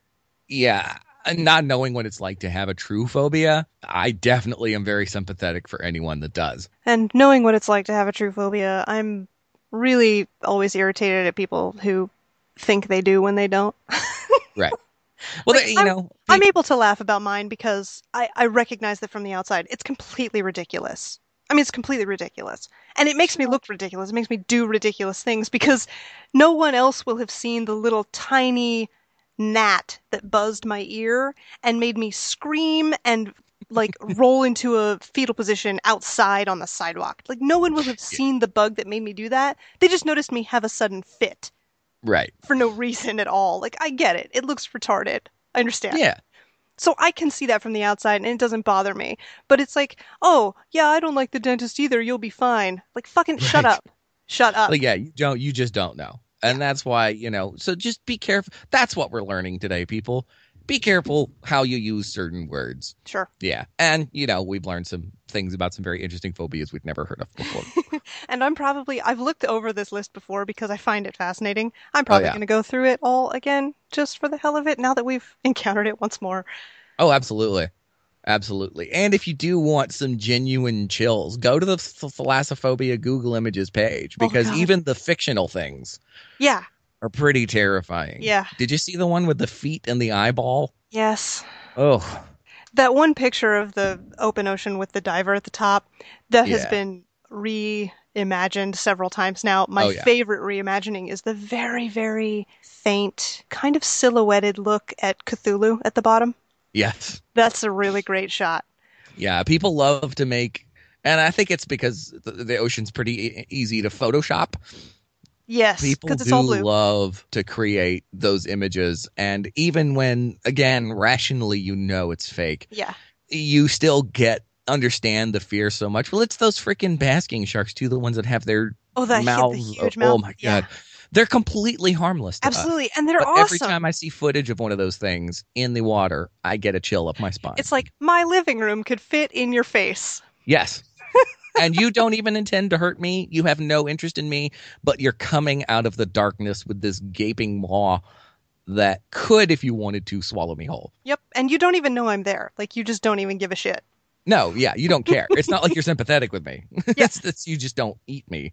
S6: yeah. Not knowing what it's like to have a true phobia, I definitely am very sympathetic for anyone that does.
S7: And knowing what it's like to have a true phobia, I'm really always irritated at people who think they do when they don't. (laughs)
S6: Right. Well,
S7: Like,
S6: they- you
S7: I'm-
S6: know,
S7: I'm able to laugh about mine because I, I recognize that from the outside. It's completely ridiculous. I mean, it's completely ridiculous. And it makes me look ridiculous. It makes me do ridiculous things because no one else will have seen the little tiny gnat that buzzed my ear and made me scream and like (laughs) roll into a fetal position outside on the sidewalk. Like, no one will have seen the bug that made me do that. They just noticed me have a sudden fit
S6: right.
S7: for no reason at all. Like, I get it. It looks retarded. I understand.
S6: Yeah.
S7: So I can see that from the outside and it doesn't bother me. But it's like, oh, yeah, I don't like the dentist either. You'll be fine. Like, fucking shut up. Shut up.
S6: Like, yeah, you don't, you just don't know. And that's why, you know, so just be careful. That's what we're learning today, people. be careful how you use certain words.
S7: Sure.
S6: Yeah. And, you know, we've learned some things about some very interesting phobias we've never heard of before. (laughs)
S7: And I'm probably I've looked over this list before because I find it fascinating. I'm oh, probably
S6: Oh, yeah.
S7: going to go through it all again just for the hell of it now that we've (laughs) encountered it once more.
S6: oh, absolutely. Absolutely. And if you do want some genuine chills, go to the Th- Thalassophobia Google Images page
S7: Oh,
S6: because
S7: God.
S6: even the fictional things
S7: Yeah.
S6: are pretty terrifying.
S7: Yeah.
S6: Did you see the one with the feet and the eyeball?
S7: Yes.
S6: Oh,
S7: That one picture of the open ocean with the diver at the top that has
S6: Yeah.
S7: been reimagined several times now. Oh, My
S6: Oh, yeah.
S7: favorite reimagining is the very very faint kind of silhouetted look at Cthulhu at the bottom.
S6: Yes.
S7: That's a really great shot.
S6: Yeah, people love to make, and I think it's because the, the ocean's pretty e- easy to Photoshop.
S7: Yes,
S6: People
S7: because it's
S6: do
S7: all blue.
S6: love to create those images, and even when, again, rationally you know it's fake,
S7: yeah.
S6: you still get understand the fear so much. Well, it's those freaking basking sharks too, the ones that have their
S7: Oh, the, hu- the huge
S6: oh,
S7: mouth.
S6: oh my
S7: Yeah.
S6: They're completely harmless. To us.
S7: Absolutely, and they're
S6: But
S7: awesome.
S6: every time I see footage of one of those things in the water, I get a chill up my spine.
S7: It's like my living room could fit in your face.
S6: Yes. (laughs) and you don't even intend to hurt me. You have no interest in me, but you're coming out of the darkness with this gaping maw that could, if you wanted to, swallow me whole.
S7: Yep, and you don't even know I'm there. Like you just don't even give a shit.
S6: No, yeah, you don't care. It's not like you're (laughs) sympathetic with me.
S7: Yeah. (laughs)
S6: it's, it's you just don't eat me.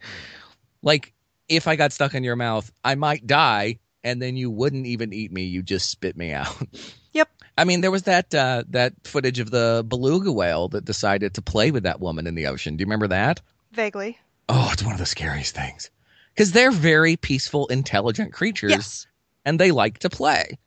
S6: Like if I got stuck in your mouth, I might die, and then you wouldn't even eat me. You just spit me out. (laughs)
S7: Yep.
S6: I mean, there was that uh, that footage of the beluga whale that decided to play with that woman in the ocean. Do you remember that?
S7: Vaguely.
S6: Oh, it's one of the scariest things. Because they're very peaceful, intelligent creatures
S7: Yes.
S6: and they like to play.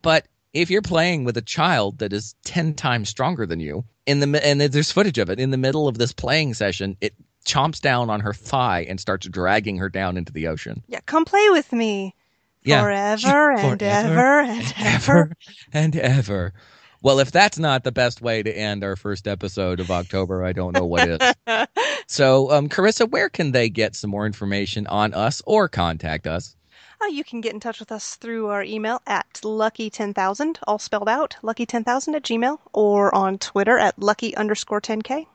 S6: But if you're playing with a child that is 10 times stronger than you, in the and there's footage of it in the middle of this playing session, it chomps down on her thigh and starts dragging her down into the ocean.
S7: Yeah, come play with me.
S6: Yeah.
S7: Forever and
S6: Forever
S7: ever and ever.
S6: and ever. Well, if that's not the best way to end our first episode of October, I don't know what is. (laughs) So, um, Carissa, where can they get some more information on us or contact us?
S7: Uh, you can get in touch with us through our email at lucky10000, all spelled out, lucky10000 at gmail, or on Twitter at lucky underscore 10k.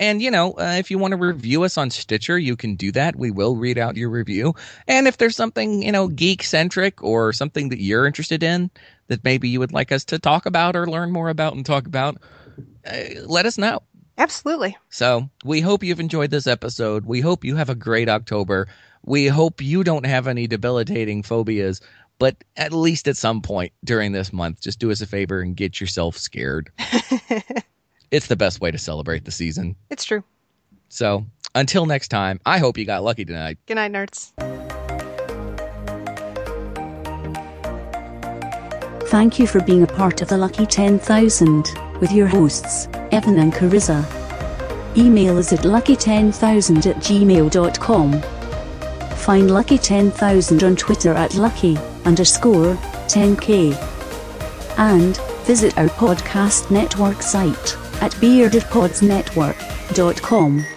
S6: And, you know, uh, if you want to review us on Stitcher, you can do that. We will read out your review. And if there's something, you know, geek centric or something that you're interested in that maybe you would like us to talk about or learn more about and talk about, uh, let us know.
S7: Absolutely.
S6: So we hope you've enjoyed this episode. We hope you have a great October. We hope you don't have any debilitating phobias, but at least at some point during this month, just do us a favor and get yourself scared. (laughs) it's the best way to celebrate the season.
S7: It's true.
S6: So until next time, I hope you got lucky tonight.
S7: Good night, nerds.
S2: Thank you for being a part of the Lucky 10,000 with your hosts, Evan and Carissa. Email us at lucky10000 at gmail.com. Find Lucky 10,000 on Twitter at lucky underscore 10k. And visit our podcast network site at beardedpodsnetwork.com.